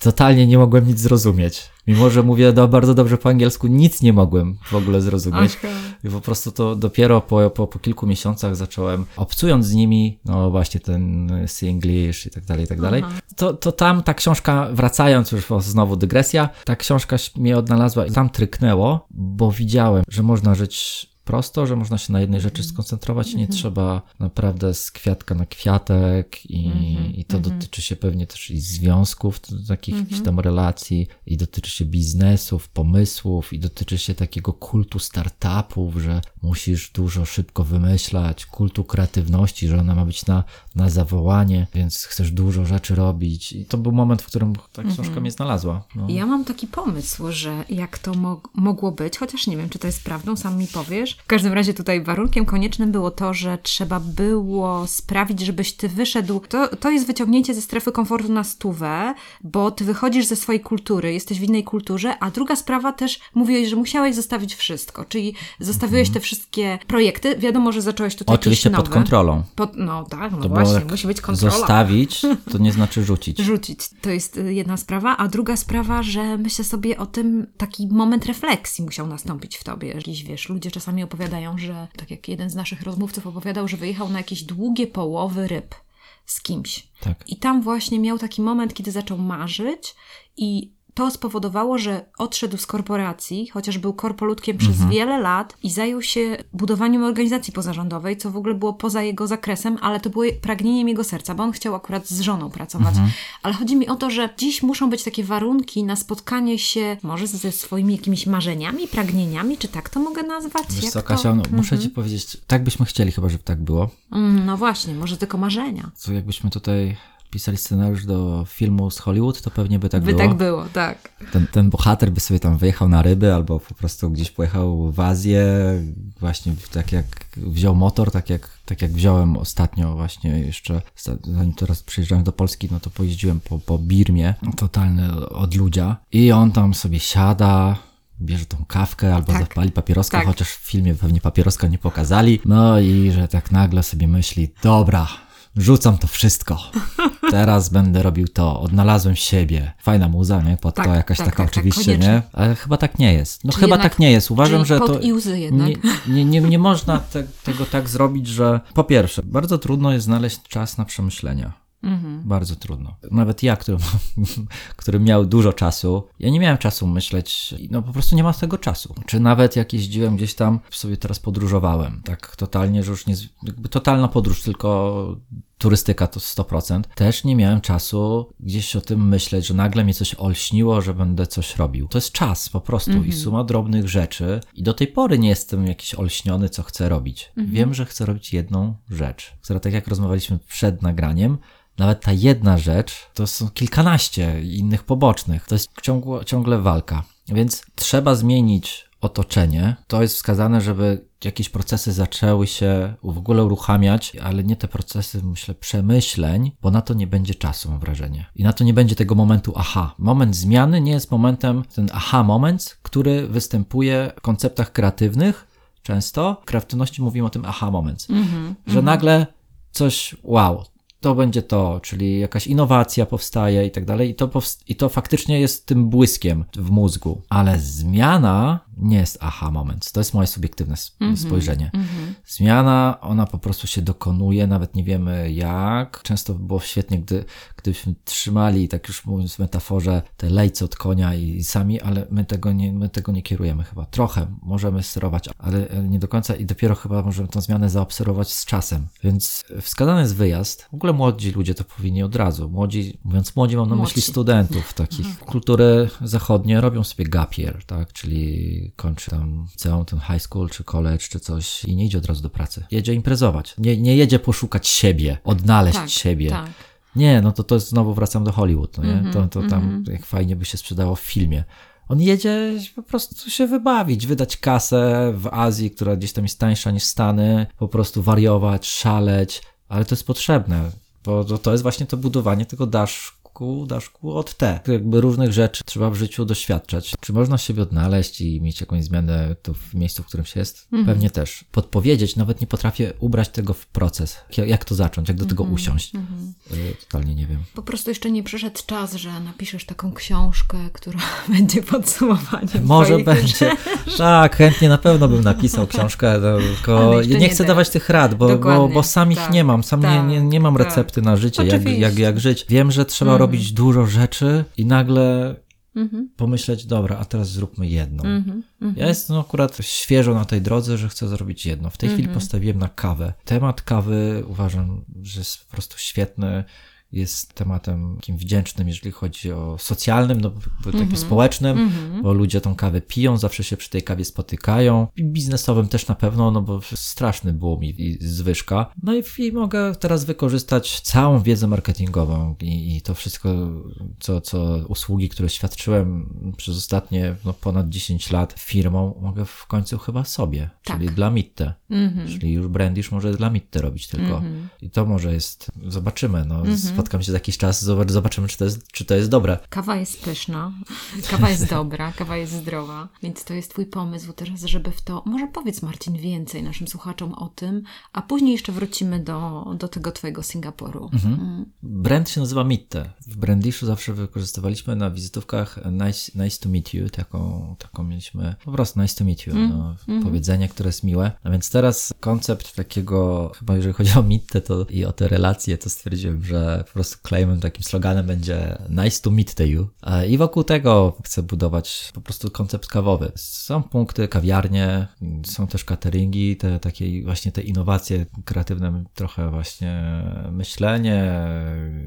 totalnie nie mogłem nic zrozumieć. Mimo, że mówię do, bardzo dobrze po angielsku, nic nie mogłem w ogóle zrozumieć. Aha. I po prostu to dopiero po, po, po kilku miesiącach zacząłem, obcując z nimi, no właśnie ten Singlish i tak dalej, i tak dalej. To, to tam ta książka, wracając już znowu dygresja, ta książka mnie odnalazła i tam tryknęło, bo widziałem, że można żyć prosto, że można się na jednej rzeczy mhm. skoncentrować i nie mhm. trzeba naprawdę z kwiatka na kwiatek i, mhm. i to dotyczy się pewnie też i związków, takich jakichś tam relacji i dotyczy się biznesów, pomysłów i dotyczy się takiego kultu startupów, że musisz dużo szybko wymyślać, kultu kreatywności, że ona ma być na, na zawołanie, więc chcesz dużo rzeczy robić i to był moment, w którym ta książka mnie znalazła. No. Ja mam taki pomysł, że jak to mo mogło być, chociaż nie wiem, czy to jest prawdą, sam mi powiesz, w każdym razie tutaj warunkiem koniecznym było to, że trzeba było sprawić, żebyś ty wyszedł. To, to jest wyciągnięcie ze strefy komfortu na stówę, bo ty wychodzisz ze swojej kultury, jesteś w innej kulturze, a druga sprawa też mówiłeś, że musiałeś zostawić wszystko, czyli zostawiłeś mhm. te wszystkie projekty. Wiadomo, że zacząłeś tutaj Oczywiście pod kontrolą. Pod, no tak, no to właśnie, musi być kontrola. Zostawić to nie znaczy rzucić. rzucić. To jest y, jedna sprawa, a druga sprawa, że myślę sobie o tym, taki moment refleksji musiał nastąpić w tobie. Jakiś, wiesz, ludzie czasami opowiadają, że tak jak jeden z naszych rozmówców opowiadał, że wyjechał na jakieś długie połowy ryb z kimś. Tak. I tam właśnie miał taki moment, kiedy zaczął marzyć i to spowodowało, że odszedł z korporacji, chociaż był korpoludkiem przez mhm. wiele lat i zajął się budowaniem organizacji pozarządowej, co w ogóle było poza jego zakresem, ale to było pragnieniem jego serca, bo on chciał akurat z żoną pracować. Mhm. Ale chodzi mi o to, że dziś muszą być takie warunki na spotkanie się może ze swoimi jakimiś marzeniami, pragnieniami, czy tak to mogę nazwać? Wiesz co, Kasia, no, muszę mhm. Ci powiedzieć, tak byśmy chcieli chyba, żeby tak było. Mm, no właśnie, może tylko marzenia. Co jakbyśmy tutaj pisali scenariusz do filmu z Hollywood, to pewnie by tak by było. tak było, tak. Ten, ten bohater by sobie tam wyjechał na ryby albo po prostu gdzieś pojechał w Azję, właśnie tak jak wziął motor, tak jak, tak jak wziąłem ostatnio właśnie jeszcze, zanim teraz przyjeżdżałem do Polski, no to pojeździłem po, po Birmie, totalny odludzia i on tam sobie siada, bierze tą kawkę albo tak. zapali papieroska, tak. chociaż w filmie pewnie papieroska nie pokazali. No i że tak nagle sobie myśli, dobra, rzucam to wszystko. Teraz będę robił to, odnalazłem siebie. Fajna muza, nie? Pod tak, to jakaś tak, taka tak, tak oczywiście, nie? Ale chyba tak nie jest. No czyli chyba jednak, tak nie jest. Uważam, że to i łzy jednak. Nie, nie, nie, nie można te, tego tak zrobić, że po pierwsze, bardzo trudno jest znaleźć czas na przemyślenia. Mhm. Bardzo trudno. Nawet ja, który, który miał dużo czasu, ja nie miałem czasu myśleć, no po prostu nie ma tego czasu. Czy nawet jak jeździłem gdzieś tam, sobie teraz podróżowałem, tak totalnie, że już nie, totalna podróż, tylko turystyka to 100%. Też nie miałem czasu gdzieś o tym myśleć, że nagle mnie coś olśniło, że będę coś robił. To jest czas po prostu mm -hmm. i mhm. suma drobnych rzeczy. I do tej pory nie jestem jakiś olśniony, co chcę robić. Mm -hmm. Wiem, że chcę robić jedną rzecz, która tak jak rozmawialiśmy przed nagraniem, nawet ta jedna rzecz to są kilkanaście innych pobocznych. To jest ciągło, ciągle walka. Więc trzeba zmienić otoczenie. To jest wskazane, żeby jakieś procesy zaczęły się w ogóle uruchamiać, ale nie te procesy, myślę, przemyśleń, bo na to nie będzie czasu, mam wrażenie. I na to nie będzie tego momentu aha. Moment zmiany nie jest momentem, ten aha moment, który występuje w konceptach kreatywnych często. W kreatywności mówimy o tym aha moment, mm -hmm, że mm -hmm. nagle coś wow, to będzie to, czyli jakaś innowacja powstaje i tak dalej, i to, i to faktycznie jest tym błyskiem w mózgu. Ale zmiana nie jest aha moment. To jest moje subiektywne mm -hmm, spojrzenie. Mm -hmm. Zmiana, ona po prostu się dokonuje, nawet nie wiemy jak. Często było świetnie, gdy, gdybyśmy trzymali, tak już mówiąc w metaforze, te lejce od konia i, i sami, ale my tego, nie, my tego nie kierujemy chyba. Trochę możemy sterować, ale nie do końca i dopiero chyba możemy tę zmianę zaobserwować z czasem. Więc wskazany jest wyjazd. W ogóle młodzi ludzie to powinni od razu. Młodzi, mówiąc młodzi, mam na Młodzi. myśli studentów takich. Mhm. Kultury zachodnie robią sobie gap year, tak? Czyli kończy tam całą ten high school, czy college, czy coś i nie idzie od razu do pracy. Jedzie imprezować. Nie, nie jedzie poszukać siebie, odnaleźć tak, siebie. Tak. Nie, no to, to znowu wracam do Hollywood, no nie? Mm -hmm, to, to tam mm -hmm. jak fajnie by się sprzedało w filmie. On jedzie po prostu się wybawić, wydać kasę w Azji, która gdzieś tam jest tańsza niż Stany, po prostu wariować, szaleć, ale to jest potrzebne, bo to jest właśnie to budowanie tego dash daszku, daszku od T. Jakby różnych rzeczy trzeba w życiu doświadczać. Czy można siebie odnaleźć i mieć jakąś zmianę to w miejscu, w którym się jest? Mhm. Pewnie też. Podpowiedzieć, nawet nie potrafię ubrać tego w proces. Jak to zacząć, jak do tego mhm. usiąść? Mhm. Y, totalnie nie wiem. Po prostu jeszcze nie przyszedł czas, że napiszesz taką książkę, która będzie podsumowaniem. Może będzie. Tak, chętnie na pewno bym napisał książkę, no, tylko nie, nie chcę dawać tych rad, bo, bo, bo sam ich tak, nie mam. Sam tak, nie, nie, nie mam tak. recepty na życie, jak, jak, jak żyć. Wiem, że trzeba robić dużo rzeczy i nagle mhm. pomyśleć, dobra, a teraz zróbmy jedną. Mhm, mhm. Ja jestem akurat świeżo na tej drodze, że chcę zrobić jedno. W tej chwili postawiłem na kawę. Temat kawy uważam, że jest po prostu świetny jest tematem takim wdzięcznym, jeżeli chodzi o socjalnym, no, takim mm -hmm. społecznym, mm -hmm. bo ludzie tą kawę piją, zawsze się przy tej kawie spotykają. I biznesowym też na pewno, no bo straszny boom i, i zwyżka. No i, i, mogę teraz wykorzystać całą wiedzę marketingową i, i, to wszystko, co, co usługi, które świadczyłem przez ostatnie no, ponad 10 lat firmą, mogę w końcu chyba sobie, tak. czyli dla Mitte. Mm -hmm. Czyli już Brandish może dla Mitte robić tylko. Mhm. I to może jest, zobaczymy, no spotkam się za jakiś czas, zobaczymy, czy to jest, czy to jest dobre. Kawa jest pyszna, kawa jest dobra, kawa jest zdrowa, więc to jest Twój pomysł teraz, żeby w to. Może powiedz, Marcin, więcej naszym słuchaczom o tym, a później jeszcze wrócimy do, do tego Twojego Singapuru. Mhm. Mm. Brand się nazywa Mitte. W Brandishu zawsze wykorzystywaliśmy na wizytówkach nice, nice to meet you, taką, taką mieliśmy po prostu nice to meet you, mm. no, mm. powiedzenie, które jest miłe. A więc teraz koncept takiego, chyba jeżeli chodzi o Mitte to, i o te relacje, to stwierdziłem, że po prostu claimem, takim sloganem będzie nice to meet you. I wokół tego chcę budować po prostu koncept kawowy. Są punkty, kawiarnie, są też cateringi, te takie właśnie te innowacje kreatywne, trochę właśnie myślenie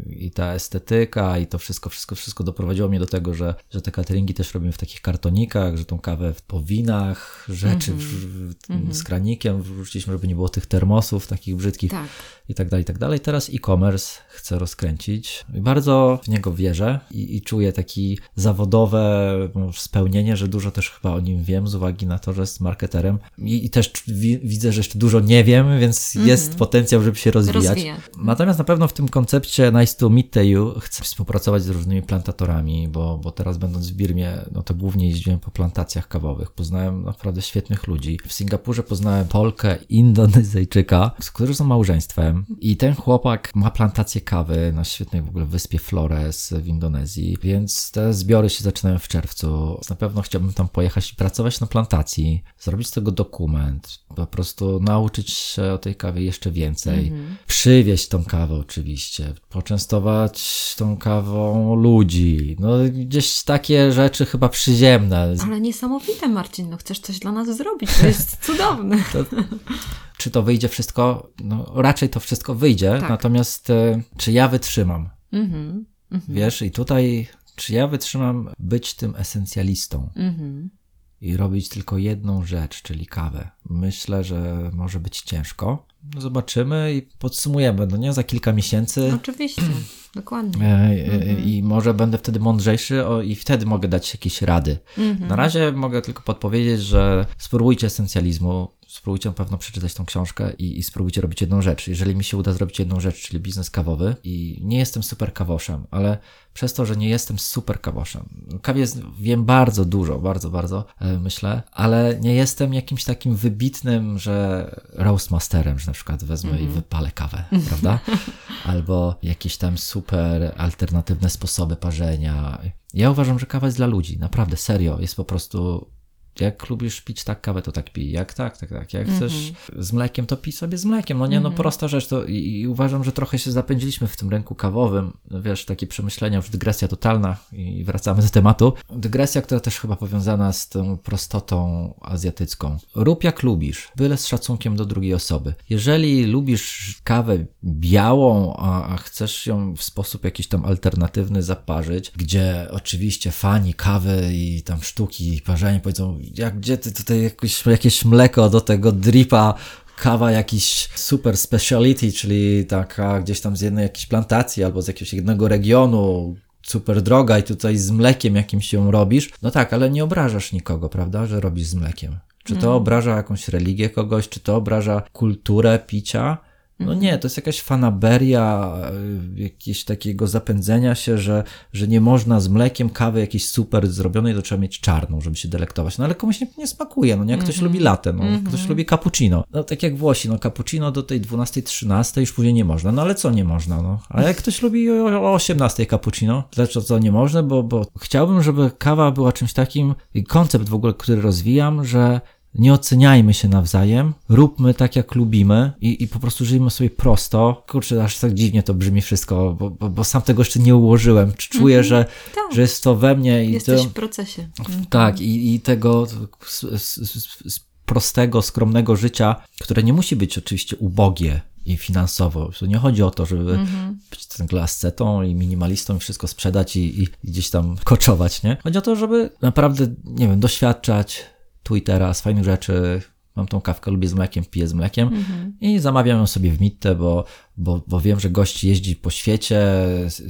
i ta estetyka i to wszystko, wszystko, wszystko doprowadziło mnie do tego, że, że te cateringi też robimy w takich kartonikach, że tą kawę w powinach, rzeczy mm -hmm. w, z kranikiem wrzuciliśmy, żeby nie było tych termosów takich brzydkich tak. i tak dalej, i tak dalej. Teraz e-commerce chcę roz rozkręcić. I bardzo w niego wierzę i, i czuję takie zawodowe spełnienie, że dużo też chyba o nim wiem z uwagi na to, że jest marketerem. I, i też wi widzę, że jeszcze dużo nie wiem, więc mm -hmm. jest potencjał, żeby się rozwijać. Rozwija. Natomiast na pewno w tym koncepcie Nice to Meet You chcę współpracować z różnymi plantatorami, bo, bo teraz będąc w Birmie, no to głównie jeździłem po plantacjach kawowych. Poznałem naprawdę świetnych ludzi. W Singapurze poznałem Polkę, Indonezyjczyka, z którzy są małżeństwem i ten chłopak ma plantację kawy na świetnej w ogóle wyspie Flores w Indonezji, więc te zbiory się zaczynają w czerwcu. Na pewno chciałbym tam pojechać i pracować na plantacji, zrobić z tego dokument, po prostu nauczyć się o tej kawie jeszcze więcej, -hmm. przywieźć tą kawę oczywiście, poczęstować tą kawą ludzi, no gdzieś takie rzeczy chyba przyziemne. Ale niesamowite Marcin, no chcesz coś dla nas zrobić, to jest cudowne. To, czy to wyjdzie wszystko? No raczej to wszystko wyjdzie, tak. natomiast e, czy ja wytrzymam? Mm -hmm. Wiesz, i tutaj czy ja wytrzymam być tym esencjalistą? -hmm i robić tylko jedną rzecz, czyli kawę. Myślę, że może być ciężko. Zobaczymy i podsumujemy, no nie za kilka miesięcy. Oczywiście, dokładnie. E, e, mhm. I może będę wtedy mądrzejszy o, i wtedy mogę dać jakieś rady. Mhm. Na razie mogę tylko podpowiedzieć, że spróbujcie esencjalizmu, spróbujcie na pewno przeczytać tą książkę i, i, spróbujcie robić jedną rzecz. Jeżeli mi się uda zrobić jedną rzecz, czyli biznes kawowy i nie jestem super kawoszem, ale przez to, że nie jestem super kawoszem. Kawie wiem bardzo dużo, bardzo, bardzo e, myślę, ale nie jestem jakimś takim wybitnym, że roastmasterem, że na przykład wezmę mm -hmm. i mhm. wypalę kawę, prawda? Albo jakieś tam super alternatywne sposoby parzenia. Ja uważam, że kawa jest dla ludzi, naprawdę, serio. Jest po prostu jak lubisz pić tak kawę, to tak pij. Jak tak, tak, tak. Jak chcesz mm -hmm. z mlekiem, to pij sobie z mlekiem. No nie, no mm -hmm. prosta rzecz. To i, i, uważam, że trochę się zapędziliśmy w tym rynku kawowym. Wiesz, takie przemyślenia, już dygresja totalna i wracamy do tematu. Dygresja, która też chyba powiązana z tą prostotą azjatycką. Rób jak lubisz, byle z szacunkiem do drugiej osoby. Jeżeli lubisz kawę białą, a, a chcesz ją w sposób jakiś tam alternatywny zaparzyć, gdzie oczywiście fani kawy i tam sztuki parzenia powiedzą, jak gdzie ty tutaj jakoś, jakieś mleko do tego dripa, kawa jakiś super speciality, czyli taka gdzieś tam z jednej jakiejś plantacji albo z jakiegoś jednego regionu, super droga i tutaj z mlekiem jakimś ją robisz, no tak, ale nie obrażasz nikogo, prawda, że robisz z mlekiem. Czy to mm. obraża jakąś religię kogoś, czy to obraża kulturę picia, no nie, to jest jakaś fanaberia, y, jakieś takiego zapędzenia się, że, że nie można z mlekiem kawy jakiejś super zrobionej, to trzeba mieć czarną, żeby się delektować. No ale komuś nie, nie smakuje, no nie, jak ktoś mm -hmm. lubi latte, no, mm -hmm. ktoś lubi cappuccino. No tak jak Włosi, no cappuccino do tej 12-13 już później nie można, no ale co nie można, no. A jak ktoś lubi o 18 cappuccino, dlaczego co nie można? Bo, bo chciałbym, żeby kawa była czymś takim, koncept w ogóle, który rozwijam, że nie oceniajmy się nawzajem, róbmy tak, jak lubimy i, i po prostu żyjmy sobie prosto. Kurczę, aż tak dziwnie to brzmi wszystko, bo, bo, bo sam tego jeszcze nie ułożyłem. Czy czuję, mm -hmm. że, tak. że jest to we mnie. I Jesteś to, w procesie. Tak, i, i tego prostego, skromnego życia, które nie musi być oczywiście ubogie i finansowo. To nie chodzi o to, żeby mm -hmm. być tym ascetą i minimalistą i wszystko sprzedać i, i, gdzieś tam koczować, nie? Chodzi o to, żeby naprawdę, nie wiem, doświadczać, tu i teraz, fajnych rzeczy. Mam tą kawkę, lubię z mlekiem, piję z mlekiem mhm. i zamawiam ją sobie w Mitte, bo, bo, bo wiem, że gość jeździ po świecie,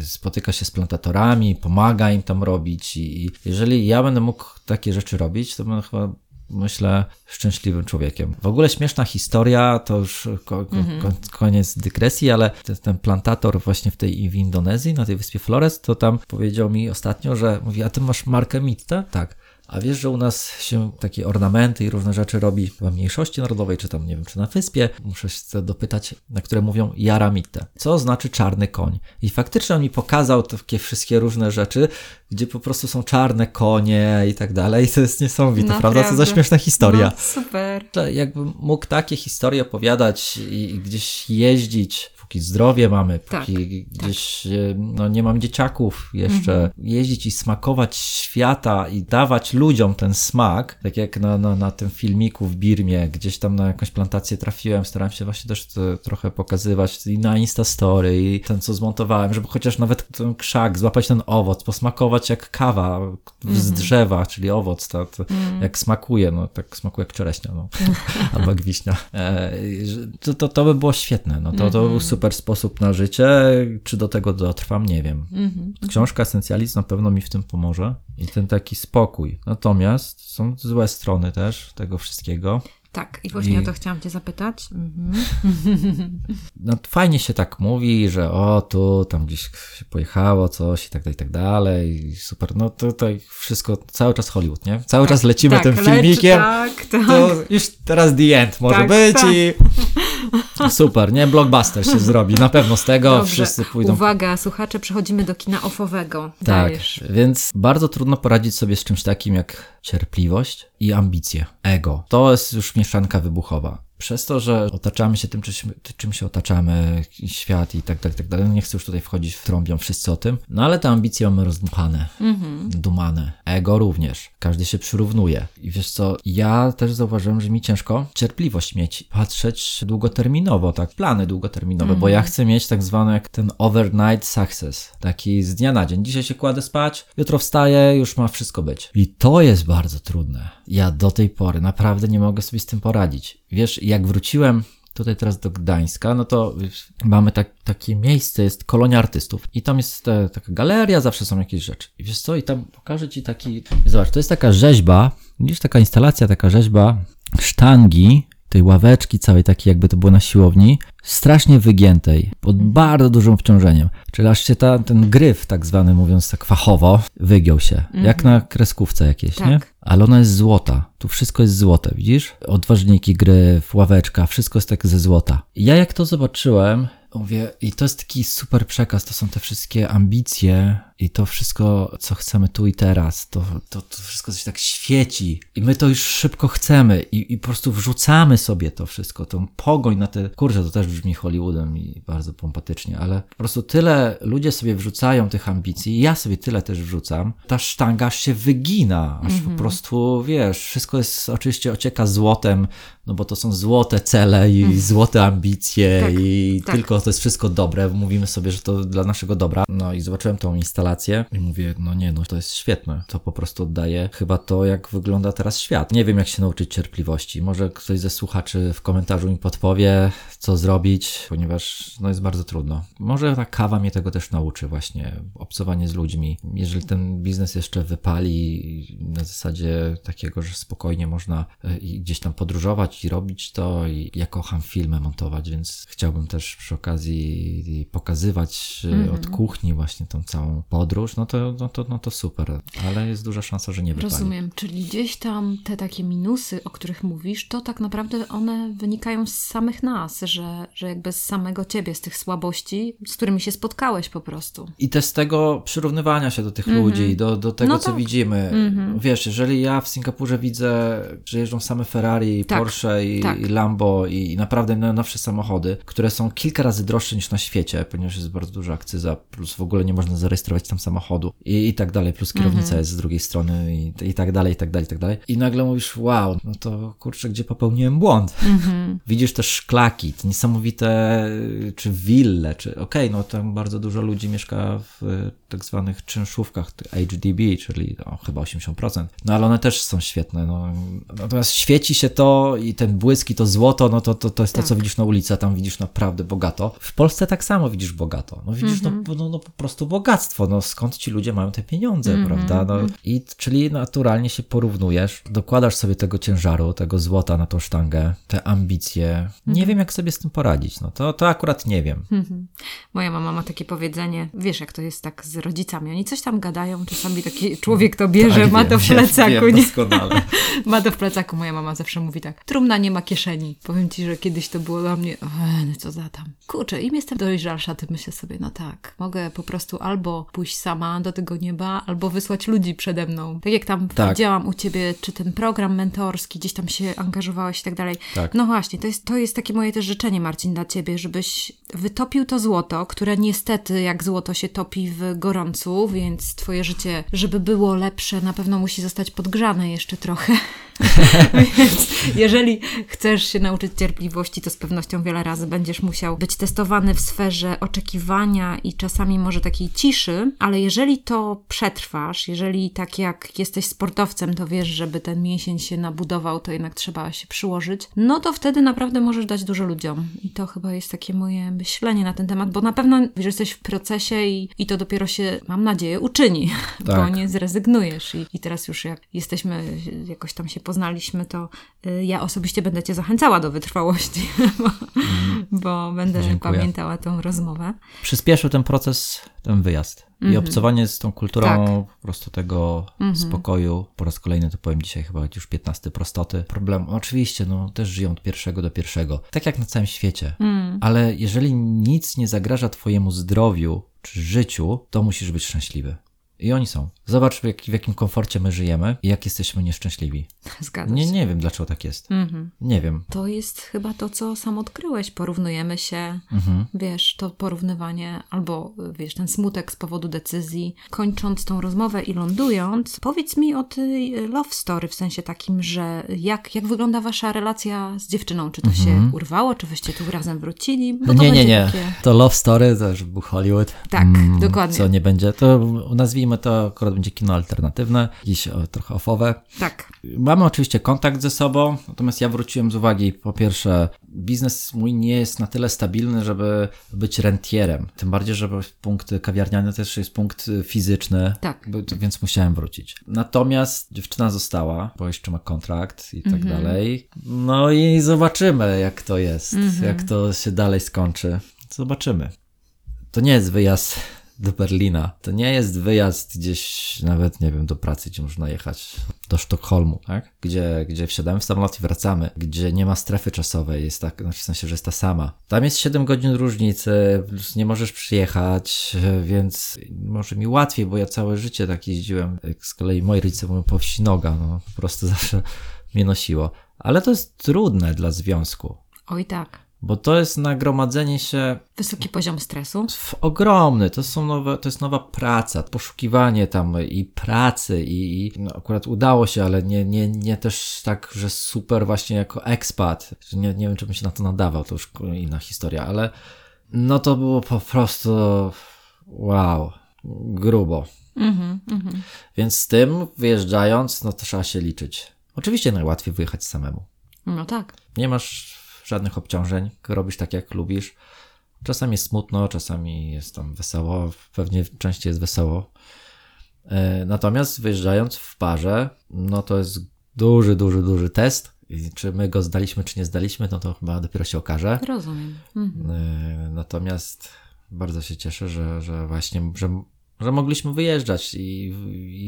spotyka się z plantatorami, pomaga im tam robić i jeżeli ja będę mógł takie rzeczy robić, to będę chyba myślę, szczęśliwym człowiekiem. W ogóle śmieszna historia, to już ko mm -hmm. koniec dygresji, ale ten, ten, plantator właśnie w tej w Indonezji, na tej wyspie Flores, to tam powiedział mi ostatnio, że mówi, a ty masz markę Mitte? Tak. A wiesz, że u nas się takie ornamenty i różne rzeczy robi w mniejszości narodowej, czy tam nie wiem, czy na wyspie. Muszę się dopytać, na które mówią jaramitte. Co znaczy czarny koń? I faktycznie on mi pokazał takie wszystkie różne rzeczy, gdzie po prostu są czarne konie i tak dalej. I to jest niesamowite, no, prawda? Co za śmieszna historia. No, super. Jakbym mógł takie historie opowiadać i gdzieś jeździć póki zdrowie mamy, póki tak, gdzieś tak. no, nie mam dzieciaków jeszcze, mhm. jeździć i smakować świata i dawać ludziom ten smak, tak jak na, na, na tym filmiku w Birmie, gdzieś tam na jakąś plantację trafiłem, staram się właśnie też to, trochę pokazywać i na Instastory i ten, co zmontowałem, żeby chociaż nawet ten krzak, złapać ten owoc, posmakować jak kawa z mhm. drzewa, czyli owoc, to, to mhm. jak smakuje, no tak smakuje jak czereśnia, no, albo jak wiśnia. E, to, to, to by było świetne, no to, to był super super sposób na życie. Czy do tego dotrwam, nie wiem. Mhm. Książka Esencjalizm na pewno mi w tym pomoże i ten taki spokój. Natomiast są złe strony też tego wszystkiego. Tak, i właśnie I... o to chciałam Cię zapytać. Mhm. No fajnie się tak mówi, że o, tu, tam gdzieś się pojechało coś i tak dalej, i tak dalej. Super, no to tutaj wszystko, cały czas Hollywood, nie? Cały tak, czas lecimy tak, tym filmikiem. tak, tak. To już teraz the end może tak, być tak. i super, nie? Blockbuster się zrobi, na pewno z tego Dobrze. wszyscy pójdą. Uwaga, słuchacze, przechodzimy do kina ofowego. Tak, Dajesz. więc bardzo trudno poradzić sobie z czymś takim jak cierpliwość i ambicje, ego. To jest już mieszanka wybuchowa przez to, że otaczamy się tym, czym się otaczamy, świat i tak dalej, tak dalej. No nie chcę już tutaj wchodzić w trąbią wszyscy o tym, no ale te ambicje mamy rozdmuchane, mm-hmm. dumane, ego również. Każdy się przyrównuje. I wiesz co, ja też zauważyłem, że mi ciężko cierpliwość mieć, patrzeć długoterminowo, tak, plany długoterminowe, mm-hmm. bo ja mhm. chcę mieć tak zwany jak ten overnight success, taki z dnia na dzień. Dzisiaj się kładę spać, jutro wstaję, już ma wszystko być. I to jest bardzo trudne. Ja do tej pory naprawdę nie mogę sobie z tym poradzić. Wiesz, jak wróciłem tutaj teraz do Gdańska, no to mamy tak, takie miejsce, jest kolonia artystów i tam jest ta, taka galeria, zawsze są jakieś rzeczy. I wiesz co, i tam pokażę Ci taki, zobacz, to jest taka rzeźba, widzisz, taka instalacja, taka rzeźba sztangi, tej ławeczki całej takiej jakby to było na siłowni, strasznie wygiętej, pod bardzo dużym obciążeniem. Czyli aż się ta, ten gryf, tak zwany, mówiąc tak fachowo, wygiął się. Jak na kreskówce jakieś, tak. nie? Ale ona jest złota. Tu wszystko jest złote, widzisz? Odważniki, gryf, ławeczka, wszystko jest tak ze złota. Ja jak to zobaczyłem, mówię, i to jest taki super przekaz, to są te wszystkie ambicje, i to wszystko, co chcemy tu i teraz, to, to, to wszystko się tak świeci i my to już szybko chcemy i, i po prostu wrzucamy sobie to wszystko, tą pogoń na te, kurczę, to też brzmi Hollywoodem i bardzo pompatycznie, ale po prostu tyle ludzie sobie wrzucają tych ambicji, ja sobie tyle też wrzucam, ta sztanga aż się wygina, aż mm -hmm. po mhm. prostu, wiesz, wszystko jest, oczywiście ocieka złotem, no bo to są złote cele i mm. złote ambicje tak, i tak. tylko to jest wszystko dobre, mówimy sobie, że to dla naszego dobra, no i zobaczyłem tą instalację i mówię, no nie, no to jest świetne. To po prostu oddaje chyba to, jak wygląda teraz świat. Nie wiem, jak się nauczyć cierpliwości. Może ktoś ze słuchaczy w komentarzu mi podpowie, co zrobić, ponieważ no jest bardzo trudno. Może ta kawa mnie tego też nauczy właśnie, obcowanie z ludźmi. Jeżeli ten biznes jeszcze wypali na zasadzie takiego, że spokojnie można e, gdzieś tam podróżować i robić to i ja kocham filmy montować, więc chciałbym też przy okazji pokazywać mm -hmm. od kuchni właśnie tą całą podróż, no to, no, to, no to super, ale jest duża szansa, że nie wypali. Rozumiem, czyli gdzieś tam te takie minusy, o których mówisz, to tak naprawdę one wynikają z samych nas, że, że jakby z samego ciebie, z tych słabości, z którymi się spotkałeś po prostu. I też z tego przyrównywania się do tych mm -hmm. ludzi, do, do tego, no co tak. widzimy. Mm -hmm. Wiesz, jeżeli ja w Singapurze widzę, że jeżdżą same Ferrari, tak. Porsche i, tak. i Lambo i naprawdę najnowsze samochody, które są kilka razy droższe niż na świecie, ponieważ jest bardzo duża akcyza, plus w ogóle nie można zarejestrować tam samochodu i, i tak dalej, plus kierownica -hmm. jest z drugiej strony i, i tak dalej, i tak dalej, i tak dalej. I nagle mówisz, wow, no to kurczę, gdzie popełniłem błąd? -hmm. Widzisz też szklaki, te niesamowite, czy wille, czy okej, okay, no tam bardzo dużo ludzi mieszka w tak zwanych czynszówkach HDB, czyli no, chyba 80%, no ale one też są świetne, no. Natomiast świeci się to i ten błysk i to złoto, no to, to, to jest tak. to, co widzisz na ulicy, a tam widzisz naprawdę bogato. W Polsce tak samo widzisz bogato. No widzisz mm -hmm. no, no, no, po prostu bogactwo, no skąd ci ludzie mają te pieniądze, mm -hmm. prawda? No, i, czyli naturalnie się porównujesz, dokładasz sobie tego ciężaru, tego złota na tą sztangę, te ambicje. Mm -hmm. Nie mhm. wiem, jak sobie z tym poradzić. No to, to akurat nie wiem. Mhm. Moja mama ma takie powiedzenie, wiesz, jak to jest tak z rodzicami. Oni coś tam gadają, czasami taki człowiek to bierze, tak, ma to w plecaku. Wiem, nie? ma to w plecaku. Moja mama zawsze mówi tak, trumna nie ma kieszeni. Powiem ci, że kiedyś to było dla mnie, no co za tam. Kurczę, im jestem dojrzalsza, to myślę sobie, no tak, mogę po prostu albo pójść sama do tego nieba, albo wysłać ludzi przede mną. Tak jak tam tak. widziałam u ciebie, czy ten program mentorski, gdzieś tam się angażowałeś i tak dalej. Tak. No właśnie, to jest, to jest takie moje też życzenie, Marcin, dla ciebie, żebyś wytopił to złoto, które niestety jak złoto się topi w gorącu, więc twoje życie, żeby było lepsze, na pewno musi zostać podgrzane jeszcze trochę. Więc jeżeli chcesz się nauczyć cierpliwości, to z pewnością wiele razy będziesz musiał być testowany w sferze oczekiwania i czasami może takiej ciszy, ale jeżeli to przetrwasz, jeżeli tak jak jesteś sportowcem, to wiesz, żeby ten mięsień się nabudował, to jednak trzeba się przyłożyć, no to wtedy naprawdę możesz dać dużo ludziom. I to chyba jest takie moje myślenie na ten temat, bo na pewno że jesteś w procesie i, i to dopiero się, mam nadzieję, uczyni, tak. bo nie zrezygnujesz. I, I teraz już jak jesteśmy, jakoś tam się poznaliśmy, to y, ja osobiście będę Cię zachęcała do wytrwałości, bo, mm. bo będę Dziękuję. pamiętała tą rozmowę. Przyspieszył ten proces, ten wyjazd. I mm -hmm. obcowanie z tą kulturą tak. po prostu tego mm -hmm. spokoju. Po raz kolejny to powiem dzisiaj chyba już 15 prostoty. Problem, oczywiście, no też żyją od pierwszego do pierwszego. Tak jak na całym świecie. Mm. Ale jeżeli nic nie zagraża twojemu zdrowiu czy życiu, to musisz być szczęśliwy. I oni są. Zobacz, w, jak, w jakim komforcie my żyjemy i jak jesteśmy nieszczęśliwi. Zgadza nie, się. Nie wiem, dlaczego tak jest. Mhm. Nie wiem. To jest chyba to, co sam odkryłeś. Porównujemy się, mhm. wiesz, to porównywanie, albo wiesz, ten smutek z powodu decyzji. Kończąc tą rozmowę i lądując, powiedz mi o tej love story, w sensie takim, że jak, jak wygląda wasza relacja z dziewczyną? Czy to mhm. się urwało, czy wyście tu razem wrócili? Bo nie, nie, nie. Takie... To love story, to już był Hollywood. Tak, mm, dokładnie. Co nie będzie, to nazwijmy to akurat będzie kino alternatywne, jakieś trochę ofowe. Tak. Mamy oczywiście kontakt ze sobą, natomiast ja wróciłem z uwagi, po pierwsze, biznes mój nie jest na tyle stabilny, żeby być rentierem. Tym bardziej, że punkt kawiarniany też jest punkt fizyczny, tak. więc musiałem wrócić. Natomiast dziewczyna została, bo jeszcze ma kontrakt i tak mhm. dalej. No i zobaczymy, jak to jest, mhm. jak to się dalej skończy. Zobaczymy. To nie jest wyjazd do Berlina. To nie jest wyjazd gdzieś nawet, nie wiem, do pracy, gdzie można jechać do Sztokholmu, tak? Gdzie, gdzie wsiadamy w samolot i wracamy, gdzie nie ma strefy czasowej, jest tak, znaczy w sensie, że jest ta sama. Tam jest 7 godzin różnicy, nie możesz przyjechać, więc może mi łatwiej, bo ja całe życie tak jeździłem, z kolei moi rodzice mówią po wsi noga, no po prostu zawsze mnie nosiło. Ale to jest trudne dla związku. Oj tak bo to jest nagromadzenie się. Wysoki poziom stresu. Ogromny. To, są nowe, to jest nowa praca, poszukiwanie tam i pracy, i, i no akurat udało się, ale nie, nie, nie też tak, że super właśnie jako ekspat. Nie, nie wiem, czy bym się na to nadawał, to już inna historia, ale no to było po prostu wow, grubo. Mm-hmm, mm-hmm. Więc z tym wyjeżdżając, no to trzeba się liczyć. Oczywiście najłatwiej wyjechać samemu. No tak. Nie masz żadnych obciążeń, robisz tak jak lubisz. Czasami jest smutno, czasami jest tam wesoło, pewnie częściej jest wesoło. E, natomiast wyjeżdżając w parze, no to jest duży, duży, duży test. I czy my go zdaliśmy, czy nie zdaliśmy, no to chyba dopiero się okaże. Rozumiem. Mhm. E, natomiast bardzo się cieszę, że, że właśnie, że, że mogliśmy wyjeżdżać i,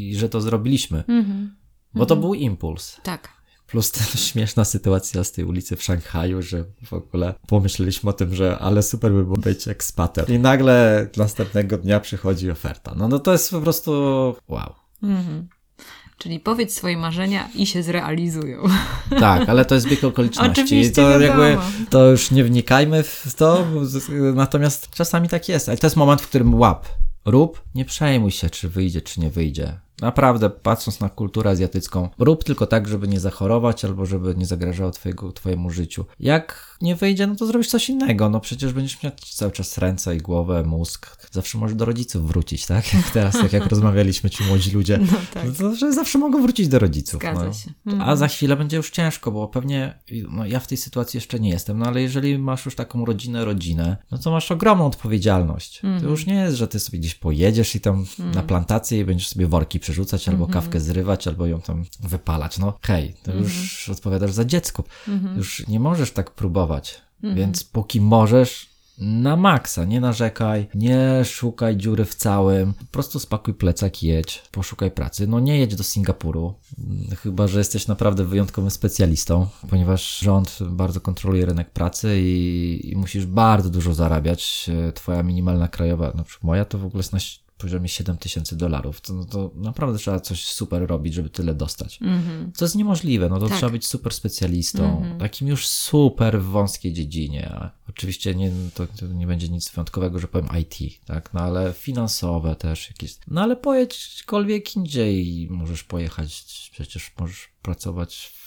i że to zrobiliśmy. Mhm. Bo to mhm. był impuls. Tak. Plus ta śmieszna sytuacja z tej ulicy w Szanghaju, że w ogóle pomyśleliśmy o tym, że ale super by było być ekspatem. I nagle następnego dnia przychodzi oferta. No, no to jest po prostu wow. Mhm. Czyli powiedz swoje marzenia i się zrealizują. Tak, ale to jest zbieg okoliczności. Oczywiście, to, jakby, to już nie wnikajmy w to, natomiast czasami tak jest. Ale to jest moment, w którym łap, rób, nie przejmuj się, czy wyjdzie, czy nie wyjdzie. Naprawdę, patrząc na kulturę azjatycką, rób tylko tak, żeby nie zachorować albo żeby nie zagrażało twojego, twojemu życiu. Jak nie wyjdzie, no to zrobisz coś innego. No przecież będziesz miał cały czas ręce i głowę, mózg. Zawsze możesz do rodziców wrócić, tak? Jak teraz, tak jak rozmawialiśmy ci młodzi ludzie. No tak. Że zawsze mogą wrócić do rodziców. Zgadza no. się. Mhm. A za chwilę będzie już ciężko, bo pewnie, no ja w tej sytuacji jeszcze nie jestem, no ale jeżeli masz już taką rodzinę, rodzinę, no to masz ogromną odpowiedzialność. Mhm. To już nie jest, że ty sobie gdzieś pojedziesz i tam mhm. na plantację i będziesz sobie worki przerzucać, albo mhm. kawkę zrywać, albo ją tam wypalać. No hej, to mhm. już odpowiadasz za dziecko. Mhm. Już nie możesz tak próbować. Więc póki możesz, na maksa, nie narzekaj, nie szukaj dziury w całym, po prostu spakuj plecak, jedź, poszukaj pracy. No nie jedź do Singapuru, chyba że jesteś naprawdę wyjątkowym specjalistą, ponieważ rząd bardzo kontroluje rynek pracy i, i musisz bardzo dużo zarabiać. Twoja minimalna krajowa, na przykład moja, to w ogóle jest na poziomie 7 tysięcy dolarów. To, no to naprawdę trzeba coś super robić, żeby tyle dostać. Mm-hmm. To jest niemożliwe, no to tak. trzeba być super specjalistą, mm-hmm. takim już super w wąskiej dziedzinie. Oczywiście nie, to, to, nie będzie nic wyjątkowego, że powiem IT, tak, no ale finansowe też jakieś. No ale pojedź gdziekolwiek indziej, możesz pojechać, przecież możesz pracować w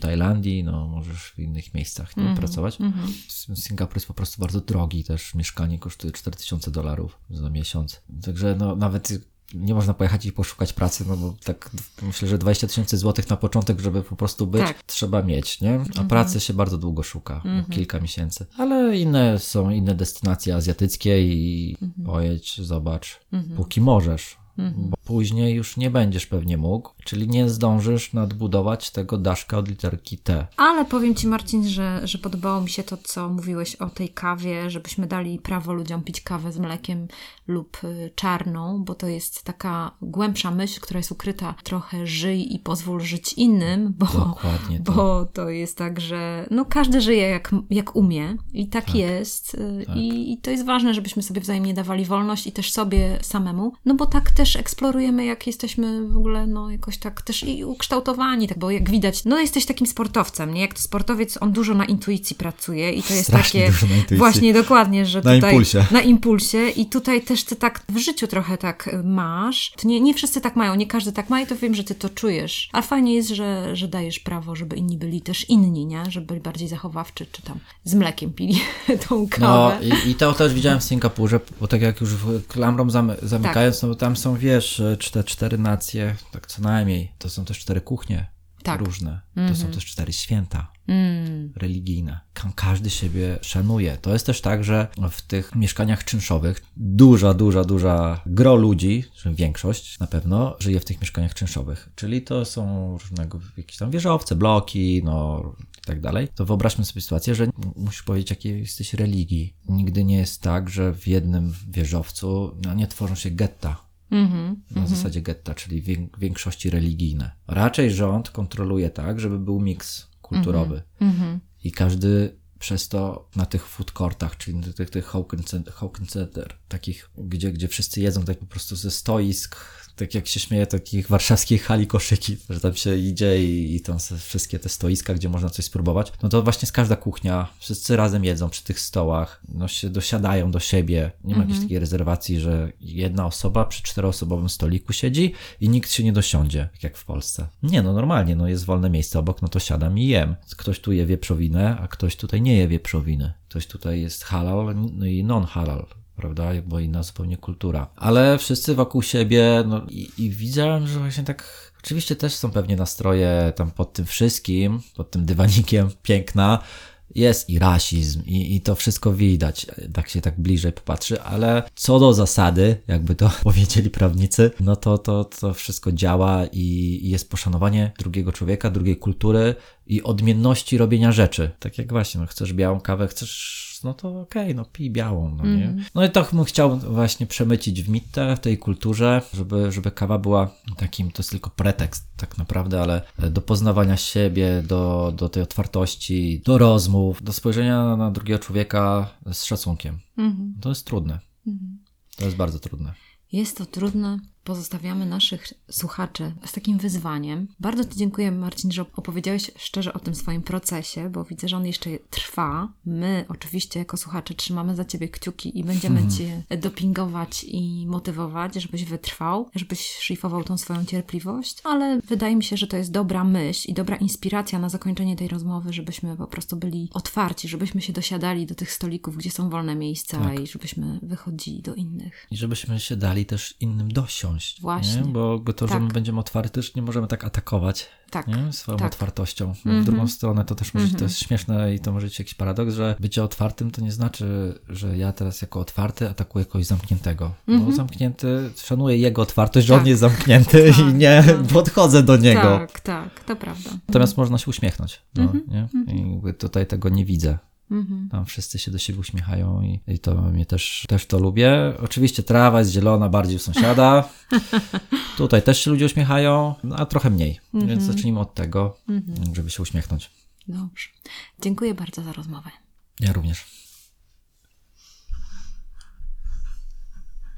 Tajlandii, no możesz w innych miejscach nie, mm -hmm, pracować. Mm -hmm. Singapur jest po prostu bardzo drogi też, mieszkanie kosztuje 4000 dolarów za miesiąc. Także no nawet nie można pojechać i poszukać pracy, no bo tak myślę, że 20 tysięcy złotych na początek, żeby po prostu być, tak. trzeba mieć, nie? A mhm. pracy się bardzo długo szuka, mhm. kilka miesięcy. Ale inne są inne destynacje azjatyckie i mhm. pojedź, zobacz, mhm. póki możesz. Mhm. Bo później już nie będziesz pewnie mógł, czyli nie zdążysz nadbudować tego daszka od literki T. Ale powiem Ci, Marcin, że, że podobało mi się to, co mówiłeś o tej kawie, żebyśmy dali prawo ludziom pić kawę z mlekiem lub y, czarną, bo to jest taka głębsza myśl, która jest ukryta. Trochę żyj i pozwól żyć innym, bo, Dokładnie to. bo to jest tak, że no każdy żyje jak, jak umie i tak, tak. jest. Y, tak. I, I to jest ważne, żebyśmy sobie wzajemnie dawali wolność i też sobie samemu, no bo tak też eksplorujemy, jak jesteśmy w ogóle, no jakoś tak też i ukształtowani, tak, bo jak widać, no jesteś takim sportowcem, nie? Jak to sportowiec, on dużo na intuicji pracuje i to jest Strasznie takie... Właśnie, dokładnie, że na tutaj... Impulsie. Na impulsie. I tutaj też ty tak w życiu trochę tak masz. To nie, nie wszyscy tak mają, nie każdy tak ma i to wiem, że ty to czujesz. Ale fajnie jest, że, że dajesz prawo, żeby inni byli też inni, nie? Żeby byli bardziej zachowawczy, czy tam z mlekiem pili tą kawę. No i, i to też widziałem w Singapurze, bo tak jak już klamrą zamykając, tak. no bo tam są, wiesz, te cztery nacje, tak co najmniej, to są też cztery kuchnie tak. różne. Mm -hmm. To są mhm. też cztery święta mm. religijne. Każdy siebie szanuje. To jest też tak, że w tych mieszkaniach czynszowych duża, duża, duża gro ludzi, większość na pewno, żyje w tych mieszkaniach czynszowych. Czyli to są różnego jakieś tam wieżowce, bloki, no i tak dalej. To wyobraźmy sobie sytuację, że musisz powiedzieć, jakiej jesteś religii. Nigdy nie jest tak, że w jednym wieżowcu no, nie tworzą się getta Mm -hmm, na -hmm. zasadzie getta, czyli większości religijne. Raczej rząd kontroluje tak, żeby był miks kulturowy. Mm -hmm. I każdy przez to na tych food courtach, czyli na tych, tych Hawken Center, takich, gdzie, gdzie wszyscy jedzą tak po prostu ze stoisk, tak jak się śmieje, takich warszawskich hali koszyki, że tam się idzie i, i tam wszystkie te stoiska, gdzie można coś spróbować, no to właśnie z każda kuchnia, wszyscy razem jedzą przy tych stołach, no się dosiadają do siebie, nie ma mhm. jakiejś takiej rezerwacji, że jedna osoba przy czteroosobowym stoliku siedzi i nikt się nie dosiądzie, tak jak w Polsce. Nie, no normalnie, no jest wolne miejsce obok, no to siadam i jem. Ktoś tu je wieprzowinę, a ktoś tutaj nie je wieprzowiny. Ktoś tutaj jest halal no i non-halal prawda? Bo inna zupełnie kultura. Ale wszyscy wokół siebie, no i, i widziałem, że właśnie tak. Oczywiście też są pewnie nastroje tam pod tym wszystkim, pod tym dywanikiem piękna. Jest i rasizm, i, i to wszystko widać, tak się tak bliżej popatrzy, ale co do zasady, jakby to powiedzieli prawnicy, no to to, to wszystko działa i, i jest poszanowanie drugiego człowieka, drugiej kultury i odmienności robienia rzeczy. Tak jak właśnie, no chcesz białą kawę, chcesz no to okej, okay, no pij białą, no nie? Mm. No i to bym chciał właśnie przemycić w mitę, w tej kulturze, żeby, żeby kawa była takim, to jest tylko pretekst tak naprawdę, ale do poznawania siebie, do, do tej otwartości, do rozmów, do spojrzenia na drugiego człowieka z szacunkiem. Mm. To jest trudne. Mm. To jest bardzo trudne. Jest to trudne, pozostawiamy naszych słuchaczy z takim wyzwaniem. Bardzo Ci dziękuję, Marcin, że opowiedziałeś szczerze o tym swoim procesie, bo widzę, że on jeszcze trwa. My, oczywiście, jako słuchacze, trzymamy za Ciebie kciuki i będziemy mhm. Cię dopingować i motywować, żebyś wytrwał, żebyś szlifował tą swoją cierpliwość, ale wydaje mi się, że to jest dobra myśl i dobra inspiracja na zakończenie tej rozmowy, żebyśmy po prostu byli otwarci, żebyśmy się dosiadali do tych stolików, gdzie są wolne miejsca tak. i żebyśmy wychodzili do innych. I żebyśmy się dali też innym dosiąść Właśnie. Nie? Bo to, że tak. my będziemy otwarci, też nie możemy tak atakować tak. Nie? swoją tak. otwartością. W mm -hmm. drugą stronę to też może, mm -hmm. to jest śmieszne i to może być jakiś paradoks, że bycie otwartym to nie znaczy, że ja teraz jako otwarty atakuję kogoś zamkniętego. Mm -hmm. Bo mhm. zamknięty, szanuję jego otwartość, że tak. on jest zamknięty i nie tak. podchodzę do niego. Tak, tak, to prawda. Natomiast można się uśmiechnąć. No, mhm. nie? I tutaj tego nie widzę. Mhm. Tam wszyscy się do siebie uśmiechają i, i to mnie też, też to lubię. Oczywiście trawa jest zielona bardziej u sąsiada. Tutaj też się ludzie uśmiechają, a trochę mniej. Mhm. Więc zacznijmy od tego, mhm. żeby się uśmiechnąć. Dobrze. Dziękuję bardzo za rozmowę. Ja również.